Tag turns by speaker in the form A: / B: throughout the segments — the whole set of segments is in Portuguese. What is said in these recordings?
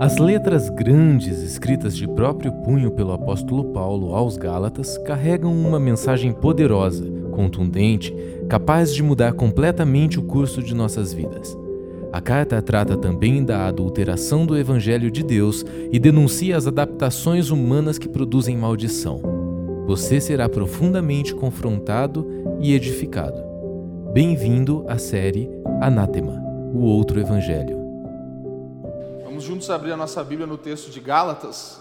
A: As letras grandes escritas de próprio punho pelo apóstolo Paulo aos Gálatas carregam uma mensagem poderosa, contundente, capaz de mudar completamente o curso de nossas vidas. A carta trata também da adulteração do Evangelho de Deus e denuncia as adaptações humanas que produzem maldição. Você será profundamente confrontado e edificado. Bem-vindo à série Anátema o outro Evangelho.
B: Vamos juntos abrir a nossa Bíblia no texto de Gálatas.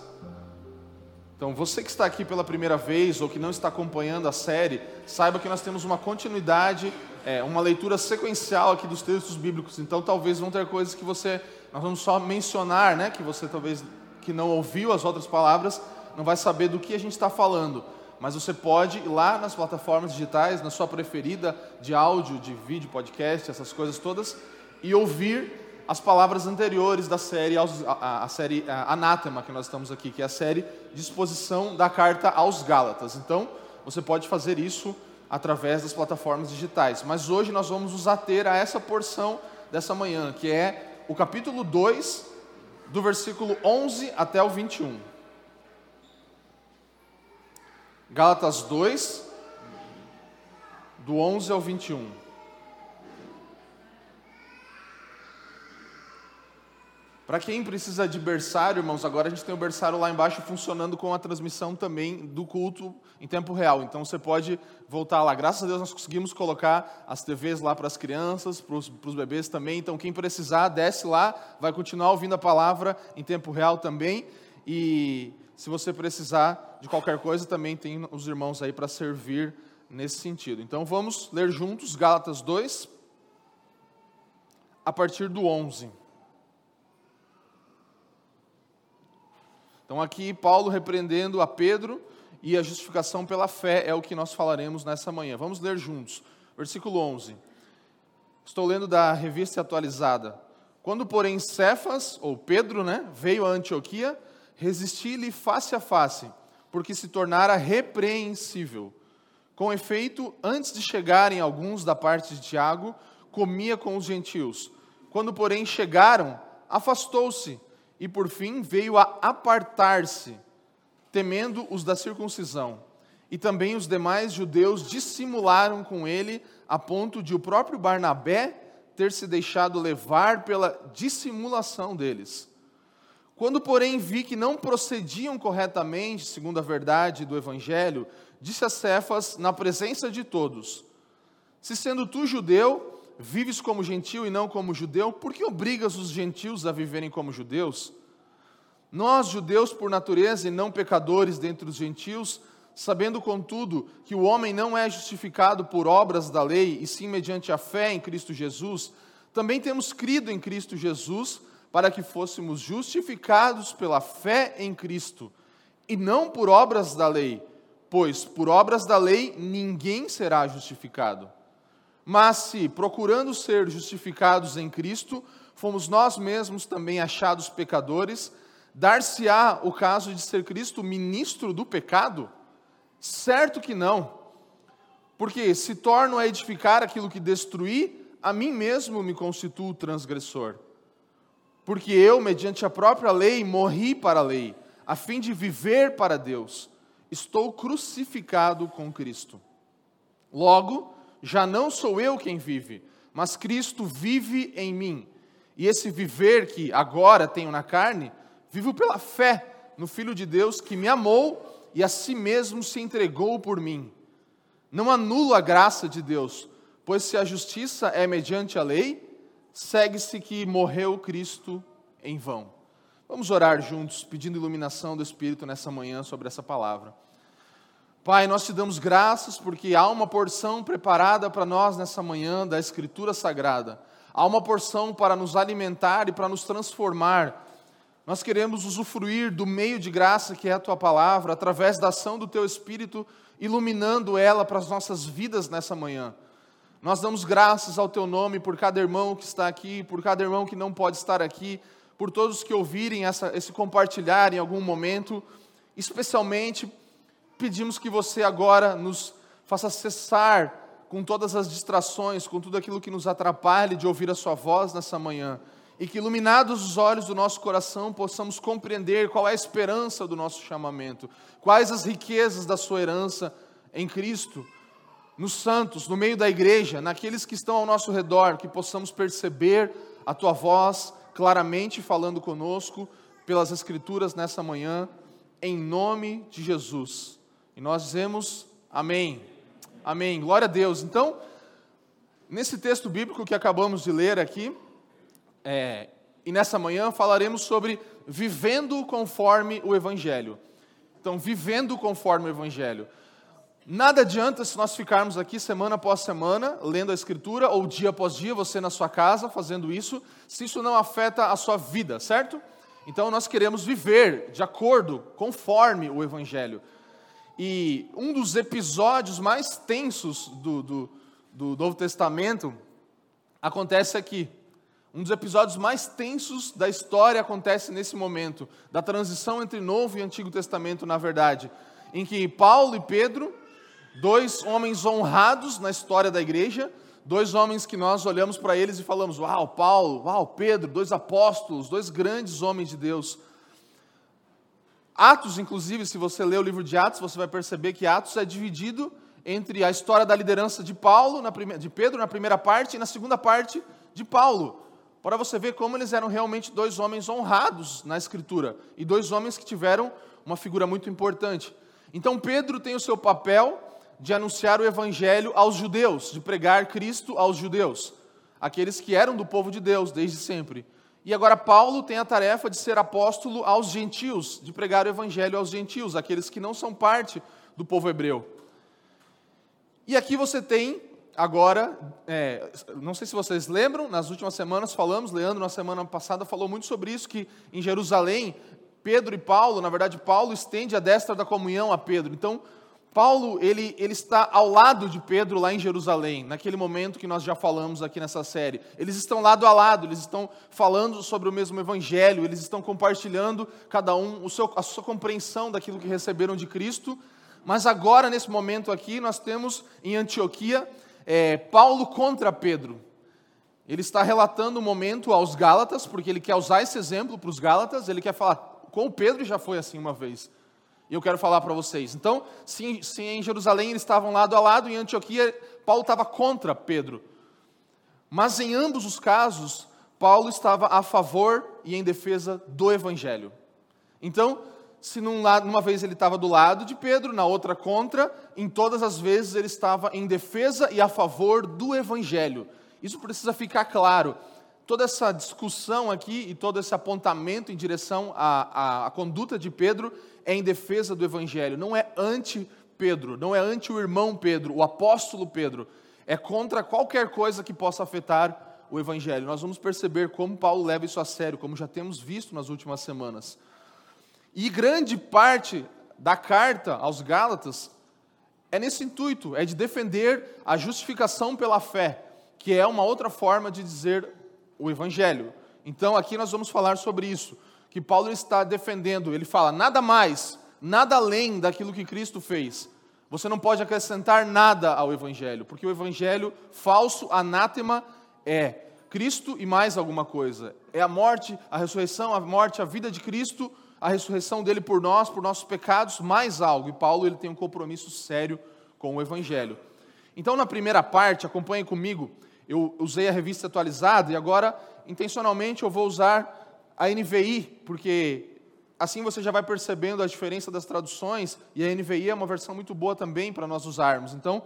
B: Então, você que está aqui pela primeira vez ou que não está acompanhando a série, saiba que nós temos uma continuidade, é, uma leitura sequencial aqui dos textos bíblicos. Então, talvez vão ter coisas que você, nós vamos só mencionar, né, que você talvez que não ouviu as outras palavras, não vai saber do que a gente está falando. Mas você pode ir lá nas plataformas digitais, na sua preferida de áudio, de vídeo, podcast, essas coisas todas, e ouvir as palavras anteriores da série, a, a série Anátema, que nós estamos aqui, que é a série de exposição da carta aos Gálatas. Então, você pode fazer isso através das plataformas digitais. Mas hoje nós vamos nos ater a essa porção dessa manhã, que é o capítulo 2, do versículo 11 até o 21. Gálatas 2, do 11 ao 21. Para quem precisa de berçário, irmãos, agora a gente tem o berçário lá embaixo funcionando com a transmissão também do culto em tempo real. Então você pode voltar lá. Graças a Deus nós conseguimos colocar as TVs lá para as crianças, para os, bebês também. Então quem precisar, desce lá, vai continuar ouvindo a palavra em tempo real também. E se você precisar de qualquer coisa, também tem os irmãos aí para servir nesse sentido. Então vamos ler juntos Gálatas 2, a partir do 11. Então, aqui, Paulo repreendendo a Pedro e a justificação pela fé é o que nós falaremos nessa manhã. Vamos ler juntos. Versículo 11. Estou lendo da revista atualizada. Quando, porém, Cefas, ou Pedro, né, veio a Antioquia, resisti-lhe face a face, porque se tornara repreensível. Com efeito, antes de chegarem alguns da parte de Tiago, comia com os gentios. Quando, porém, chegaram, afastou-se e por fim veio a apartar-se, temendo os da circuncisão. E também os demais judeus dissimularam com ele, a ponto de o próprio Barnabé ter se deixado levar pela dissimulação deles. Quando, porém, vi que não procediam corretamente, segundo a verdade do Evangelho, disse a Cefas, na presença de todos: Se sendo tu judeu, vives como gentil e não como judeu, por que obrigas os gentios a viverem como judeus? Nós, judeus por natureza e não pecadores dentre os gentios, sabendo contudo que o homem não é justificado por obras da lei, e sim mediante a fé em Cristo Jesus, também temos crido em Cristo Jesus para que fôssemos justificados pela fé em Cristo, e não por obras da lei, pois por obras da lei ninguém será justificado. Mas se, procurando ser justificados em Cristo, fomos nós mesmos também achados pecadores, dar-se-á o caso de ser Cristo ministro do pecado? Certo que não. Porque se torno a edificar aquilo que destruí, a mim mesmo me constituo transgressor. Porque eu, mediante a própria lei, morri para a lei, a fim de viver para Deus. Estou crucificado com Cristo. Logo, já não sou eu quem vive, mas Cristo vive em mim. E esse viver que agora tenho na carne, vivo pela fé no Filho de Deus que me amou e a si mesmo se entregou por mim. Não anulo a graça de Deus, pois se a justiça é mediante a lei, segue-se que morreu Cristo em vão. Vamos orar juntos, pedindo iluminação do Espírito nessa manhã sobre essa palavra. Pai, nós te damos graças porque há uma porção preparada para nós nessa manhã da Escritura Sagrada. Há uma porção para nos alimentar e para nos transformar. Nós queremos usufruir do meio de graça que é a tua palavra, através da ação do teu Espírito, iluminando ela para as nossas vidas nessa manhã. Nós damos graças ao teu nome por cada irmão que está aqui, por cada irmão que não pode estar aqui, por todos que ouvirem essa, esse compartilhar em algum momento, especialmente pedimos que você agora nos faça cessar com todas as distrações, com tudo aquilo que nos atrapalhe de ouvir a Sua voz nessa manhã, e que, iluminados os olhos do nosso coração, possamos compreender qual é a esperança do nosso chamamento, quais as riquezas da sua herança em Cristo, nos santos, no meio da igreja, naqueles que estão ao nosso redor, que possamos perceber a tua voz claramente falando conosco pelas Escrituras nessa manhã, em nome de Jesus. E nós dizemos amém. Amém. Glória a Deus. Então, nesse texto bíblico que acabamos de ler aqui, é, e nessa manhã falaremos sobre vivendo conforme o Evangelho. Então, vivendo conforme o Evangelho. Nada adianta se nós ficarmos aqui semana após semana, lendo a Escritura, ou dia após dia, você na sua casa fazendo isso, se isso não afeta a sua vida, certo? Então, nós queremos viver de acordo, conforme o Evangelho. E um dos episódios mais tensos do, do, do Novo Testamento acontece aqui. Um dos episódios mais tensos da história acontece nesse momento, da transição entre Novo e Antigo Testamento, na verdade, em que Paulo e Pedro, dois homens honrados na história da igreja, dois homens que nós olhamos para eles e falamos: Uau, Paulo, uau, Pedro, dois apóstolos, dois grandes homens de Deus. Atos, inclusive, se você ler o livro de Atos, você vai perceber que Atos é dividido entre a história da liderança de Paulo, na primeira, de Pedro na primeira parte e na segunda parte de Paulo para você ver como eles eram realmente dois homens honrados na Escritura e dois homens que tiveram uma figura muito importante. Então, Pedro tem o seu papel de anunciar o Evangelho aos judeus, de pregar Cristo aos judeus, aqueles que eram do povo de Deus desde sempre. E agora, Paulo tem a tarefa de ser apóstolo aos gentios, de pregar o Evangelho aos gentios, aqueles que não são parte do povo hebreu. E aqui você tem agora, é, não sei se vocês lembram, nas últimas semanas falamos, Leandro na semana passada falou muito sobre isso, que em Jerusalém, Pedro e Paulo, na verdade Paulo estende a destra da comunhão a Pedro, então Paulo, ele, ele está ao lado de Pedro lá em Jerusalém, naquele momento que nós já falamos aqui nessa série. Eles estão lado a lado, eles estão falando sobre o mesmo evangelho, eles estão compartilhando, cada um, o seu, a sua compreensão daquilo que receberam de Cristo. Mas agora, nesse momento aqui, nós temos em Antioquia é, Paulo contra Pedro. Ele está relatando o um momento aos Gálatas, porque ele quer usar esse exemplo para os Gálatas, ele quer falar, com o Pedro já foi assim uma vez. E eu quero falar para vocês. Então, se, se em Jerusalém eles estavam lado a lado, em Antioquia, Paulo estava contra Pedro. Mas em ambos os casos, Paulo estava a favor e em defesa do Evangelho. Então, se num lado, numa vez ele estava do lado de Pedro, na outra contra, em todas as vezes ele estava em defesa e a favor do Evangelho. Isso precisa ficar claro. Toda essa discussão aqui e todo esse apontamento em direção à, à, à conduta de Pedro é em defesa do Evangelho, não é anti-Pedro, não é anti o irmão Pedro, o apóstolo Pedro, é contra qualquer coisa que possa afetar o Evangelho. Nós vamos perceber como Paulo leva isso a sério, como já temos visto nas últimas semanas. E grande parte da carta aos Gálatas é nesse intuito, é de defender a justificação pela fé, que é uma outra forma de dizer o Evangelho. Então aqui nós vamos falar sobre isso, que Paulo está defendendo. Ele fala: nada mais, nada além daquilo que Cristo fez. Você não pode acrescentar nada ao Evangelho, porque o Evangelho falso, anátema, é Cristo e mais alguma coisa. É a morte, a ressurreição, a morte, a vida de Cristo a ressurreição dele por nós, por nossos pecados, mais algo. E Paulo ele tem um compromisso sério com o Evangelho. Então, na primeira parte, acompanhe comigo, eu usei a revista atualizada e agora, intencionalmente, eu vou usar a NVI, porque assim você já vai percebendo a diferença das traduções, e a NVI é uma versão muito boa também para nós usarmos. Então,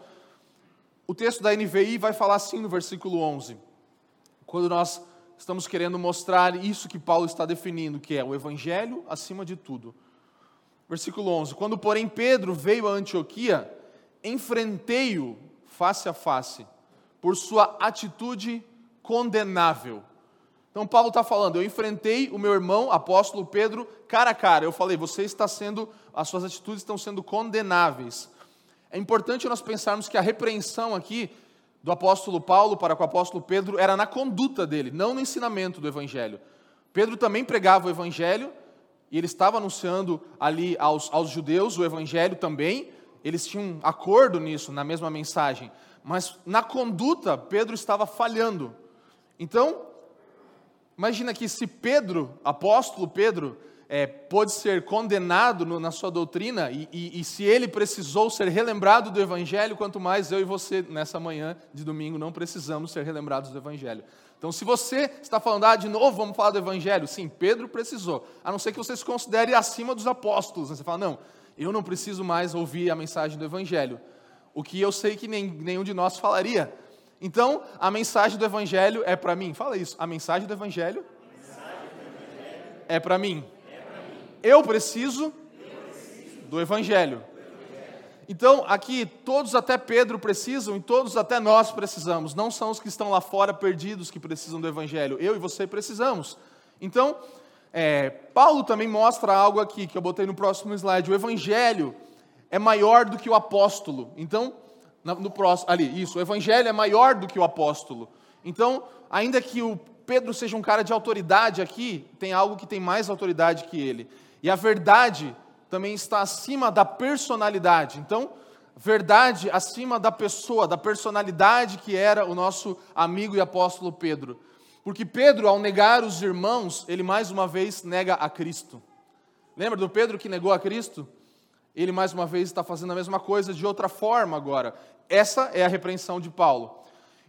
B: o texto da NVI vai falar assim no versículo 11. Quando nós estamos querendo mostrar isso que Paulo está definindo, que é o evangelho acima de tudo. Versículo 11: Quando, porém, Pedro veio a Antioquia, enfrentei-o face a face, por sua atitude condenável. Então, Paulo está falando: eu enfrentei o meu irmão, apóstolo Pedro, cara a cara. Eu falei: você está sendo, as suas atitudes estão sendo condenáveis. É importante nós pensarmos que a repreensão aqui do apóstolo Paulo para com o apóstolo Pedro era na conduta dele, não no ensinamento do evangelho. Pedro também pregava o evangelho e ele estava anunciando ali aos, aos judeus o evangelho também. Eles tinham um acordo nisso, na mesma mensagem. Mas na conduta, Pedro estava falhando. Então, Imagina que se Pedro, apóstolo Pedro, é, pôde ser condenado no, na sua doutrina, e, e, e, se ele precisou ser relembrado do Evangelho, quanto mais eu e você, nessa manhã de domingo, não precisamos ser relembrados do Evangelho. Então, se você está falando, ah, de novo vamos falar do Evangelho, sim, Pedro precisou, a não ser que você se considere acima dos apóstolos. Né? Você fala, não, eu não preciso mais ouvir a mensagem do Evangelho. O que eu sei que nem, nenhum de nós falaria. Então, a mensagem do Evangelho é para mim. Fala isso, a mensagem do Evangelho, mensagem do evangelho é para mim eu preciso do Evangelho. Então, aqui, todos até Pedro precisam e todos até nós precisamos. Não são os que estão lá fora perdidos que precisam do Evangelho. Eu e você precisamos. Então, é, Paulo também mostra algo aqui que eu botei no próximo slide. O Evangelho é maior do que o apóstolo. Então, no próximo, ali, isso, o Evangelho é maior do que o apóstolo. Então, ainda que o Pedro seja um cara de autoridade aqui, tem algo que tem mais autoridade que ele. E a verdade também está acima da personalidade. Então, verdade acima da pessoa, da personalidade que era o nosso amigo e apóstolo Pedro. Porque Pedro, ao negar os irmãos, ele mais uma vez nega a Cristo. Lembra do Pedro que negou a Cristo? Ele mais uma vez está fazendo a mesma coisa de outra forma agora. Essa é a repreensão de Paulo.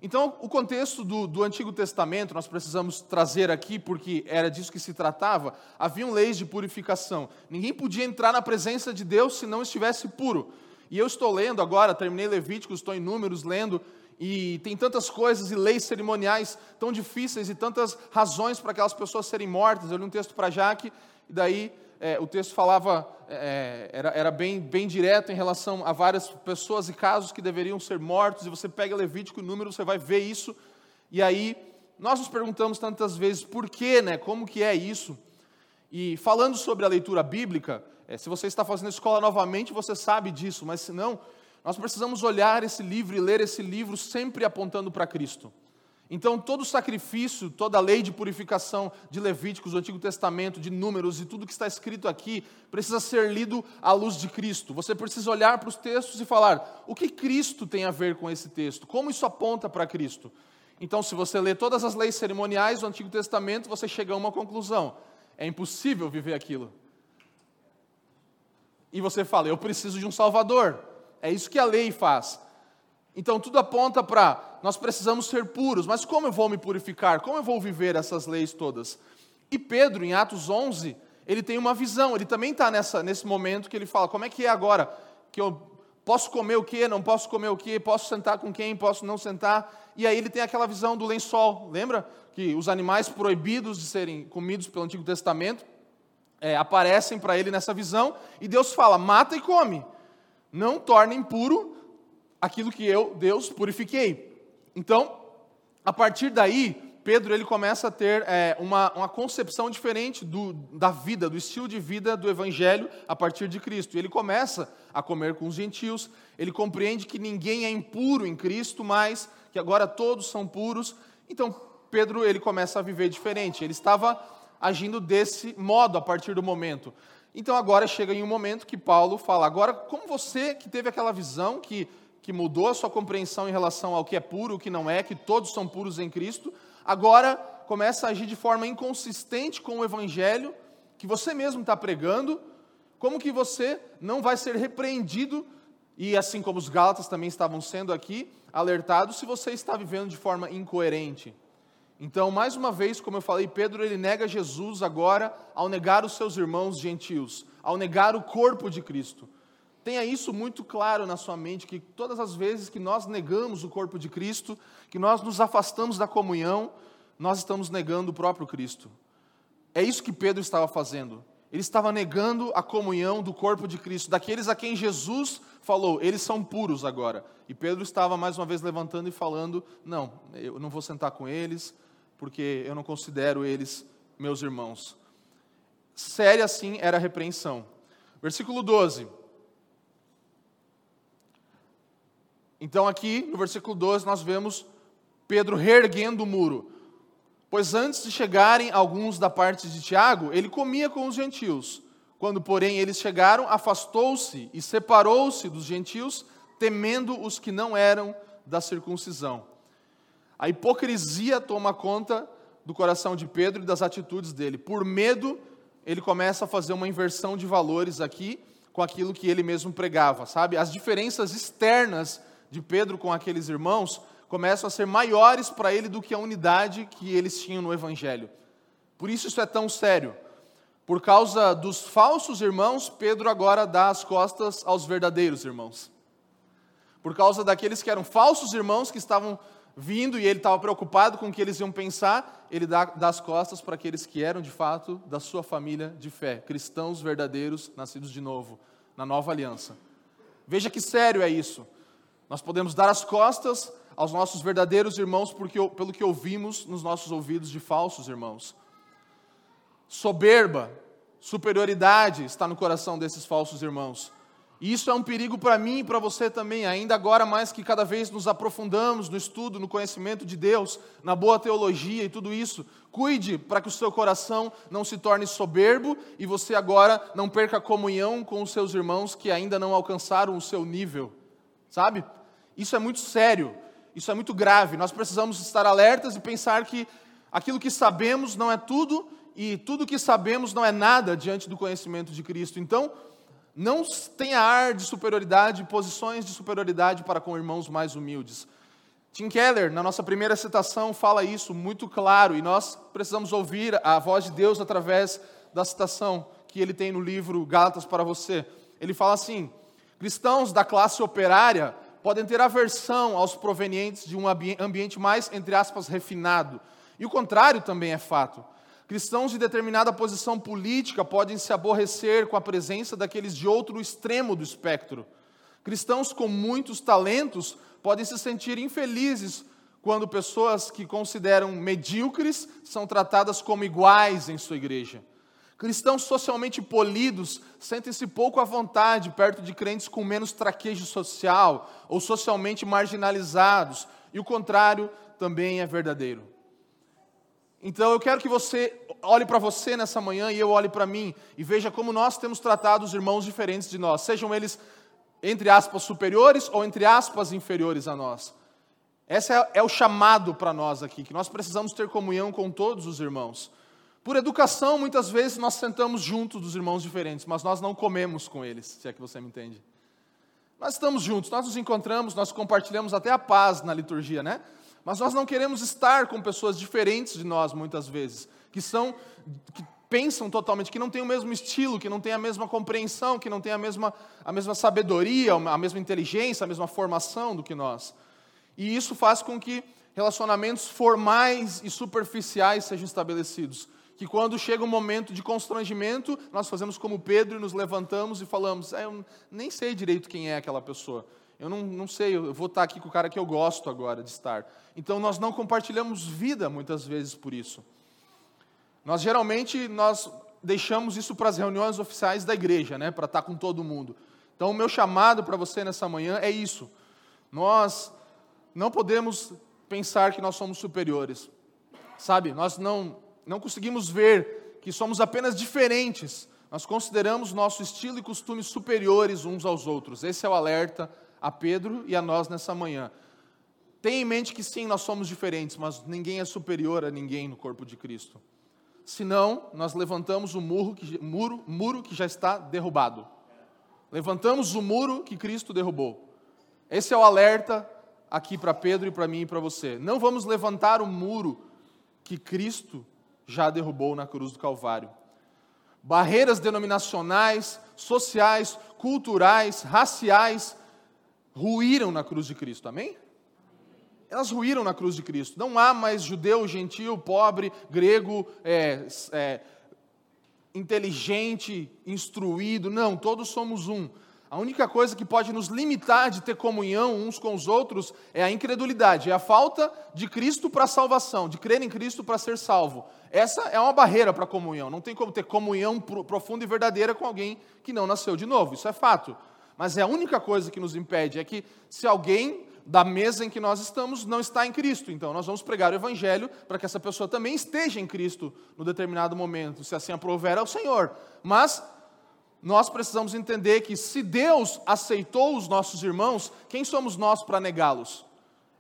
B: Então, o contexto do, do, Antigo Testamento, nós precisamos trazer aqui, porque era disso que se tratava. Haviam leis de purificação. Ninguém podia entrar na presença de Deus se não estivesse puro. E eu estou lendo agora, terminei Levíticos, estou em Números lendo, e tem tantas coisas e leis cerimoniais tão difíceis e tantas razões para aquelas pessoas serem mortas. Eu li um texto para Jaque, e daí é, o texto falava, é, era, era bem, bem direto em relação a várias pessoas e casos que deveriam ser mortos, e você pega Levítico e número, você vai ver isso, e aí nós nos perguntamos tantas vezes por quê, né? Como que é isso? E falando sobre a leitura bíblica, é, se você está fazendo escola novamente, você sabe disso, mas se não, nós precisamos olhar esse livro e ler esse livro sempre apontando para Cristo. Então, todo o sacrifício, toda a lei de purificação de Levíticos, do Antigo Testamento, de Números e tudo que está escrito aqui, precisa ser lido à luz de Cristo. Você precisa olhar para os textos e falar: o que Cristo tem a ver com esse texto? Como isso aponta para Cristo? Então, se você lê todas as leis cerimoniais do Antigo Testamento, você chega a uma conclusão: é impossível viver aquilo. E você fala: eu preciso de um Salvador. É isso que a lei faz. Então tudo aponta para nós precisamos ser puros, mas como eu vou me purificar? Como eu vou viver essas leis todas? E Pedro, em Atos 11, ele tem uma visão, ele também está nesse momento que ele fala: como é que é agora? Que eu posso comer o que, não posso comer o que, posso sentar com quem, posso não sentar. E aí ele tem aquela visão do lençol, lembra? Que os animais proibidos de serem comidos pelo Antigo Testamento é, aparecem para ele nessa visão, e Deus fala: mata e come, não torne impuro aquilo que eu, Deus, purifiquei. Então, a partir daí, Pedro ele começa a ter é, uma, uma concepção diferente do, da vida, do estilo de vida do Evangelho a partir de Cristo. Ele começa a comer com os gentios, ele compreende que ninguém é impuro em Cristo, mas que agora todos são puros. Então, Pedro ele começa a viver diferente. Ele estava agindo desse modo a partir do momento. Então, agora chega em um momento que Paulo fala: agora, como você que teve aquela visão que que mudou a sua compreensão em relação ao que é puro, o que não é, que todos são puros em Cristo, agora começa a agir de forma inconsistente com o evangelho que você mesmo está pregando, como que você não vai ser repreendido, e assim como os Gálatas também estavam sendo aqui alertados, se você está vivendo de forma incoerente. Então, mais uma vez, como eu falei, Pedro ele nega Jesus agora ao negar os seus irmãos gentios, ao negar o corpo de Cristo. Tenha isso muito claro na sua mente, que todas as vezes que nós negamos o corpo de Cristo, que nós nos afastamos da comunhão, nós estamos negando o próprio Cristo. É isso que Pedro estava fazendo. Ele estava negando a comunhão do corpo de Cristo, daqueles a quem Jesus falou, eles são puros agora. E Pedro estava mais uma vez levantando e falando: Não, eu não vou sentar com eles, porque eu não considero eles meus irmãos. Séria assim era a repreensão. Versículo 12. Então, aqui no versículo 12, nós vemos Pedro reerguendo o muro. Pois antes de chegarem alguns da parte de Tiago, ele comia com os gentios. Quando, porém, eles chegaram, afastou-se e separou-se dos gentios, temendo os que não eram da circuncisão. A hipocrisia toma conta do coração de Pedro e das atitudes dele. Por medo, ele começa a fazer uma inversão de valores aqui com aquilo que ele mesmo pregava, sabe? As diferenças externas de Pedro com aqueles irmãos começam a ser maiores para ele do que a unidade que eles tinham no evangelho. Por isso isso é tão sério. Por causa dos falsos irmãos, Pedro agora dá as costas aos verdadeiros irmãos. Por causa daqueles que eram falsos irmãos que estavam vindo e ele estava preocupado com o que eles iam pensar, ele dá, as costas para aqueles que eram de fato da sua família de fé, cristãos verdadeiros, nascidos de novo, na nova aliança. Veja que sério é isso. Nós podemos dar as costas aos nossos verdadeiros irmãos porque, pelo que ouvimos nos nossos ouvidos de falsos irmãos. Soberba, superioridade está no coração desses falsos irmãos. E isso é um perigo para mim e para você também, ainda agora mais que cada vez nos aprofundamos no estudo, no conhecimento de Deus, na boa teologia e tudo isso. Cuide para que o seu coração não se torne soberbo e você agora não perca comunhão com os seus irmãos que ainda não alcançaram o seu nível. Sabe? Isso é muito sério, isso é muito grave. Nós precisamos estar alertas e pensar que aquilo que sabemos não é tudo e tudo que sabemos não é nada diante do conhecimento de Cristo. Então, não tenha ar de superioridade, posições de superioridade para com irmãos mais humildes. Tim Keller, na nossa primeira citação, fala isso muito claro, e nós precisamos ouvir a voz de Deus através da citação que ele tem no livro Gálatas para você. Ele fala assim: cristãos da classe operária podem ter aversão aos provenientes de um ambiente mais, entre aspas, refinado. E o contrário também é fato. Cristãos de determinada posição política podem se aborrecer com a presença daqueles de outro extremo do espectro. Cristãos com muitos talentos podem se sentir infelizes quando pessoas que consideram medíocres são tratadas como iguais em sua igreja. Cristãos socialmente polidos sentem-se pouco à vontade perto de crentes com menos traquejo social ou socialmente marginalizados, e o contrário também é verdadeiro. Então eu quero que você olhe para você nessa manhã e eu olhe para mim e veja como nós temos tratado os irmãos diferentes de nós, sejam eles entre aspas superiores ou entre aspas inferiores a nós. Esse é, é o chamado para nós aqui, que nós precisamos ter comunhão com todos os irmãos. Por educação, muitas vezes nós sentamos juntos dos irmãos diferentes, mas nós não comemos com eles, se é que você me entende. Nós estamos juntos, nós nos encontramos, nós compartilhamos até a paz na liturgia, né? Mas nós não queremos estar com pessoas diferentes de nós, muitas vezes, que são, que pensam totalmente, que não têm o mesmo estilo, que não têm a mesma compreensão, que não têm a mesma, a mesma sabedoria, a mesma inteligência, a mesma formação do que nós. E isso faz com que relacionamentos formais e superficiais sejam estabelecidos. Que quando chega um momento de constrangimento, nós fazemos como Pedro e nos levantamos e falamos: é, Eu nem sei direito quem é aquela pessoa. Eu não, não sei, eu vou estar aqui com o cara que eu gosto agora de estar. Então nós não compartilhamos vida muitas vezes por isso. Nós geralmente nós deixamos isso para as reuniões oficiais da igreja, né, para estar com todo mundo. Então o meu chamado para você nessa manhã é isso. Nós não podemos pensar que nós somos superiores. Sabe? Nós não não conseguimos ver que somos apenas diferentes. Nós consideramos nosso estilo e costumes superiores uns aos outros. Esse é o alerta a Pedro e a nós nessa manhã. Tenha em mente que sim, nós somos diferentes, mas ninguém é superior a ninguém no corpo de Cristo. Senão, nós levantamos o muro que, muro, muro que já está derrubado. Levantamos o muro que Cristo derrubou. Esse é o alerta aqui para Pedro e para mim e para você. Não vamos levantar o muro que Cristo já derrubou na cruz do Calvário. Barreiras denominacionais, sociais, culturais, raciais, ruíram na cruz de Cristo, amém? Elas ruíram na cruz de Cristo. Não há mais judeu, gentil, pobre, grego, é, é, inteligente, instruído. Não, todos somos um. A única coisa que pode nos limitar de ter comunhão uns com os outros é a incredulidade, é a falta de Cristo para a salvação, de crer em Cristo para ser salvo. Essa é uma barreira para a comunhão. Não tem como ter comunhão profunda e verdadeira com alguém que não nasceu de novo. Isso é fato. Mas é a única coisa que nos impede é que se alguém da mesa em que nós estamos não está em Cristo, então nós vamos pregar o Evangelho para que essa pessoa também esteja em Cristo no determinado momento, se assim aprover ao Senhor. Mas nós precisamos entender que se Deus aceitou os nossos irmãos, quem somos nós para negá-los?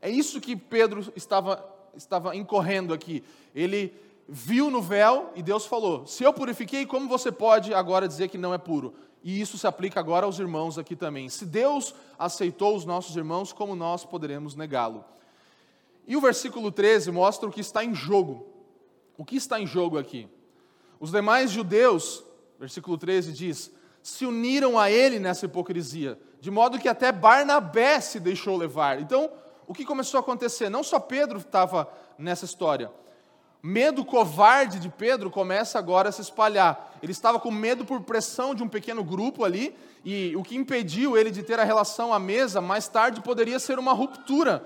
B: É isso que Pedro estava estava incorrendo aqui? Ele viu no véu e Deus falou: Se eu purifiquei, como você pode agora dizer que não é puro? E isso se aplica agora aos irmãos aqui também. Se Deus aceitou os nossos irmãos, como nós poderemos negá-lo? E o versículo 13 mostra o que está em jogo. O que está em jogo aqui? Os demais judeus, versículo 13 diz, se uniram a ele nessa hipocrisia, de modo que até Barnabé se deixou levar. Então, o que começou a acontecer? Não só Pedro estava nessa história. Medo covarde de Pedro começa agora a se espalhar. Ele estava com medo por pressão de um pequeno grupo ali, e o que impediu ele de ter a relação à mesa, mais tarde poderia ser uma ruptura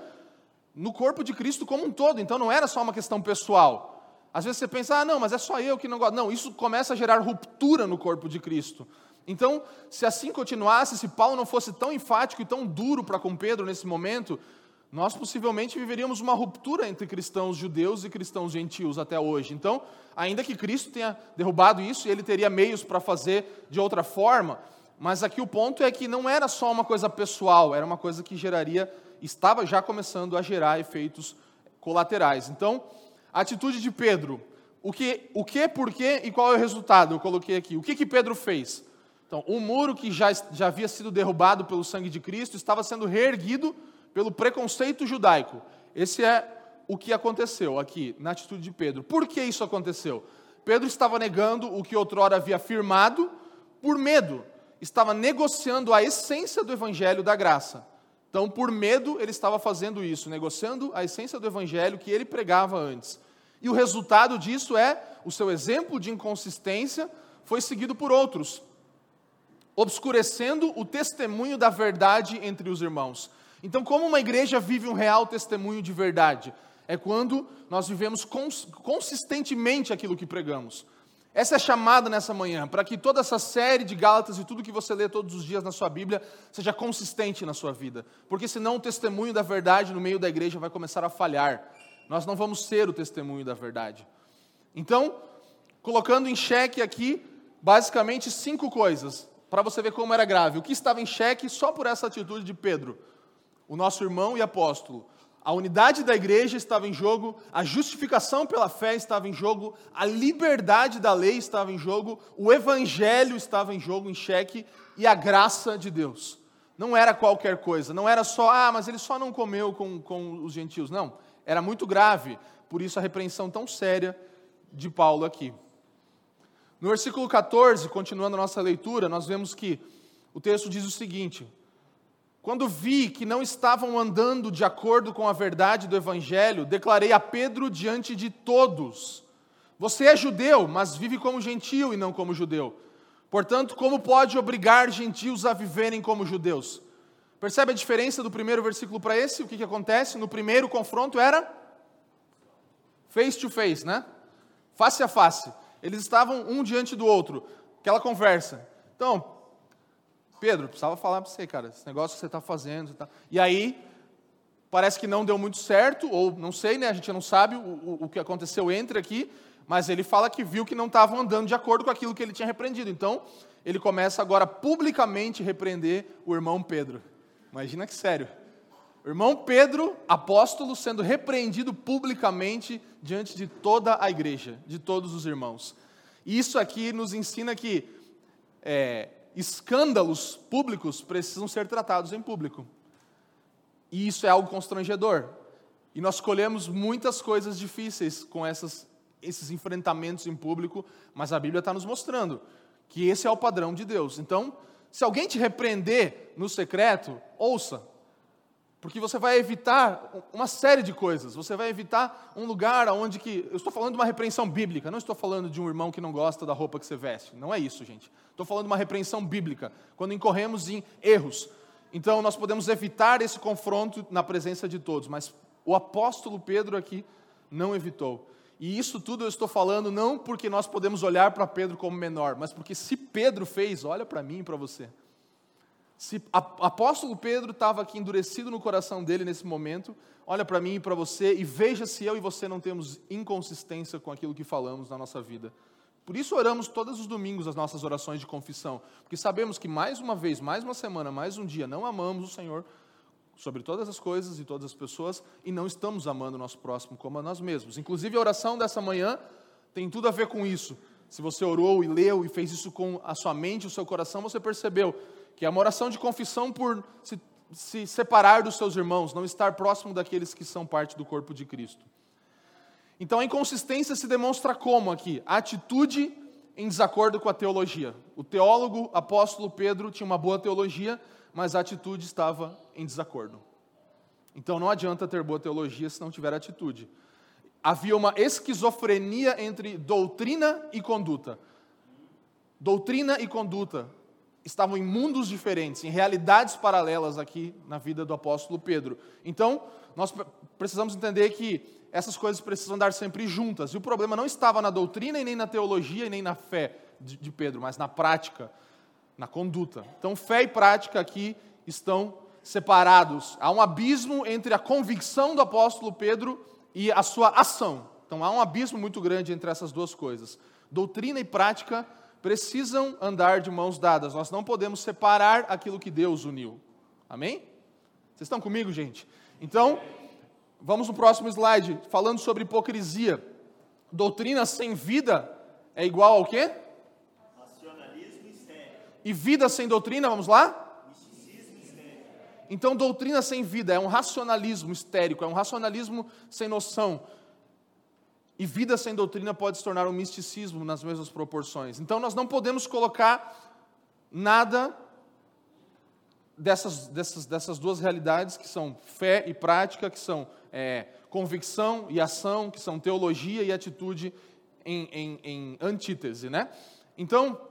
B: no corpo de Cristo como um todo. Então não era só uma questão pessoal. Às vezes você pensa, ah, não, mas é só eu que não gosto. Não, isso começa a gerar ruptura no corpo de Cristo. Então, se assim continuasse, se Paulo não fosse tão enfático e tão duro para com Pedro nesse momento, nós possivelmente viveríamos uma ruptura entre cristãos judeus e cristãos gentios até hoje. Então, ainda que Cristo tenha derrubado isso, ele teria meios para fazer de outra forma, mas aqui o ponto é que não era só uma coisa pessoal, era uma coisa que geraria, estava já começando a gerar efeitos colaterais. Então, atitude de Pedro, o que, o que, por quê e qual é o resultado? Eu coloquei aqui. O que, que Pedro fez? Então, o muro que já, já havia sido derrubado pelo sangue de Cristo estava sendo reerguido pelo preconceito judaico. Esse é o que aconteceu aqui na atitude de Pedro. Por que isso aconteceu? Pedro estava negando o que outrora havia afirmado por medo. Estava negociando a essência do evangelho da graça. Então, por medo, ele estava fazendo isso, negociando a essência do evangelho que ele pregava antes. E o resultado disso é o seu exemplo de inconsistência foi seguido por outros obscurecendo o testemunho da verdade entre os irmãos. Então, como uma igreja vive um real testemunho de verdade? É quando nós vivemos cons consistentemente aquilo que pregamos. Essa é a chamada nessa manhã, para que toda essa série de Gálatas e tudo que você lê todos os dias na sua Bíblia seja consistente na sua vida. Porque senão o testemunho da verdade no meio da igreja vai começar a falhar. Nós não vamos ser o testemunho da verdade. Então, colocando em xeque aqui, basicamente cinco coisas para você ver como era grave. O que estava em xeque só por essa atitude de Pedro, o nosso irmão e apóstolo. A unidade da igreja estava em jogo, a justificação pela fé estava em jogo, a liberdade da lei estava em jogo, o evangelho estava em jogo, em xeque, e a graça de Deus. Não era qualquer coisa, não era só, ah, mas ele só não comeu com, com os gentios. Não, era muito grave, por isso a repreensão tão séria de Paulo aqui. No versículo 14, continuando a nossa leitura, nós vemos que o texto diz o seguinte: Quando vi que não estavam andando de acordo com a verdade do Evangelho, declarei a Pedro diante de todos: Você é judeu, mas vive como gentio e não como judeu. Portanto, como pode obrigar gentios a viverem como judeus? Percebe a diferença do primeiro versículo para esse? O que, que acontece? No primeiro confronto era face to face, né? Face a face. Eles estavam um diante do outro, aquela conversa. Então, Pedro, precisava falar para você, cara, esse negócio que você está fazendo. Tá... E aí, parece que não deu muito certo, ou não sei, né? A gente não sabe o, o, o que aconteceu entre aqui, mas ele fala que viu que não estavam andando de acordo com aquilo que ele tinha repreendido. Então, ele começa agora publicamente repreender o irmão Pedro. Imagina que sério. O irmão Pedro, apóstolo, sendo repreendido publicamente diante de toda a igreja, de todos os irmãos. Isso aqui nos ensina que é, escândalos públicos precisam ser tratados em público. E isso é algo constrangedor. E nós colhemos muitas coisas difíceis com essas, esses enfrentamentos em público, mas a Bíblia está nos mostrando que esse é o padrão de Deus. Então, se alguém te repreender no secreto, ouça, porque você vai evitar uma série de coisas. Você vai evitar um lugar onde que. Eu estou falando de uma repreensão bíblica, não estou falando de um irmão que não gosta da roupa que você veste. Não é isso, gente. Estou falando de uma repreensão bíblica, quando incorremos em erros. Então, nós podemos evitar esse confronto na presença de todos, mas o apóstolo Pedro aqui não evitou. E isso tudo eu estou falando não porque nós podemos olhar para Pedro como menor, mas porque se Pedro fez, olha para mim e para você. Se apóstolo Pedro estava aqui endurecido no coração dele nesse momento, olha para mim e para você e veja se eu e você não temos inconsistência com aquilo que falamos na nossa vida. Por isso oramos todos os domingos as nossas orações de confissão, porque sabemos que mais uma vez, mais uma semana, mais um dia, não amamos o Senhor sobre todas as coisas e todas as pessoas e não estamos amando o nosso próximo como a nós mesmos. Inclusive, a oração dessa manhã tem tudo a ver com isso. Se você orou e leu e fez isso com a sua mente, o seu coração, você percebeu que é uma oração de confissão por se, se separar dos seus irmãos, não estar próximo daqueles que são parte do corpo de Cristo. Então a inconsistência se demonstra como aqui? A atitude em desacordo com a teologia. O teólogo apóstolo Pedro tinha uma boa teologia, mas a atitude estava em desacordo. Então não adianta ter boa teologia se não tiver atitude. Havia uma esquizofrenia entre doutrina e conduta. Doutrina e conduta estavam em mundos diferentes, em realidades paralelas aqui na vida do apóstolo Pedro. Então, nós precisamos entender que essas coisas precisam andar sempre juntas. E o problema não estava na doutrina e nem na teologia e nem na fé de, de Pedro, mas na prática, na conduta. Então, fé e prática aqui estão separados. Há um abismo entre a convicção do apóstolo Pedro e a sua ação. Então, há um abismo muito grande entre essas duas coisas. Doutrina e prática precisam andar de mãos dadas. Nós não podemos separar aquilo que Deus uniu. Amém? Vocês estão comigo, gente? Então, Vamos no próximo slide, falando sobre hipocrisia. Doutrina sem vida é igual ao quê? Racionalismo estéreo. E vida sem doutrina, vamos lá? Misticismo estéreo. Então, doutrina sem vida é um racionalismo histérico, é um racionalismo sem noção. E vida sem doutrina pode se tornar um misticismo nas mesmas proporções. Então, nós não podemos colocar nada dessas, dessas, dessas duas realidades, que são fé e prática, que são é, convicção e ação, que são teologia e atitude em, em, em antítese. Né? Então,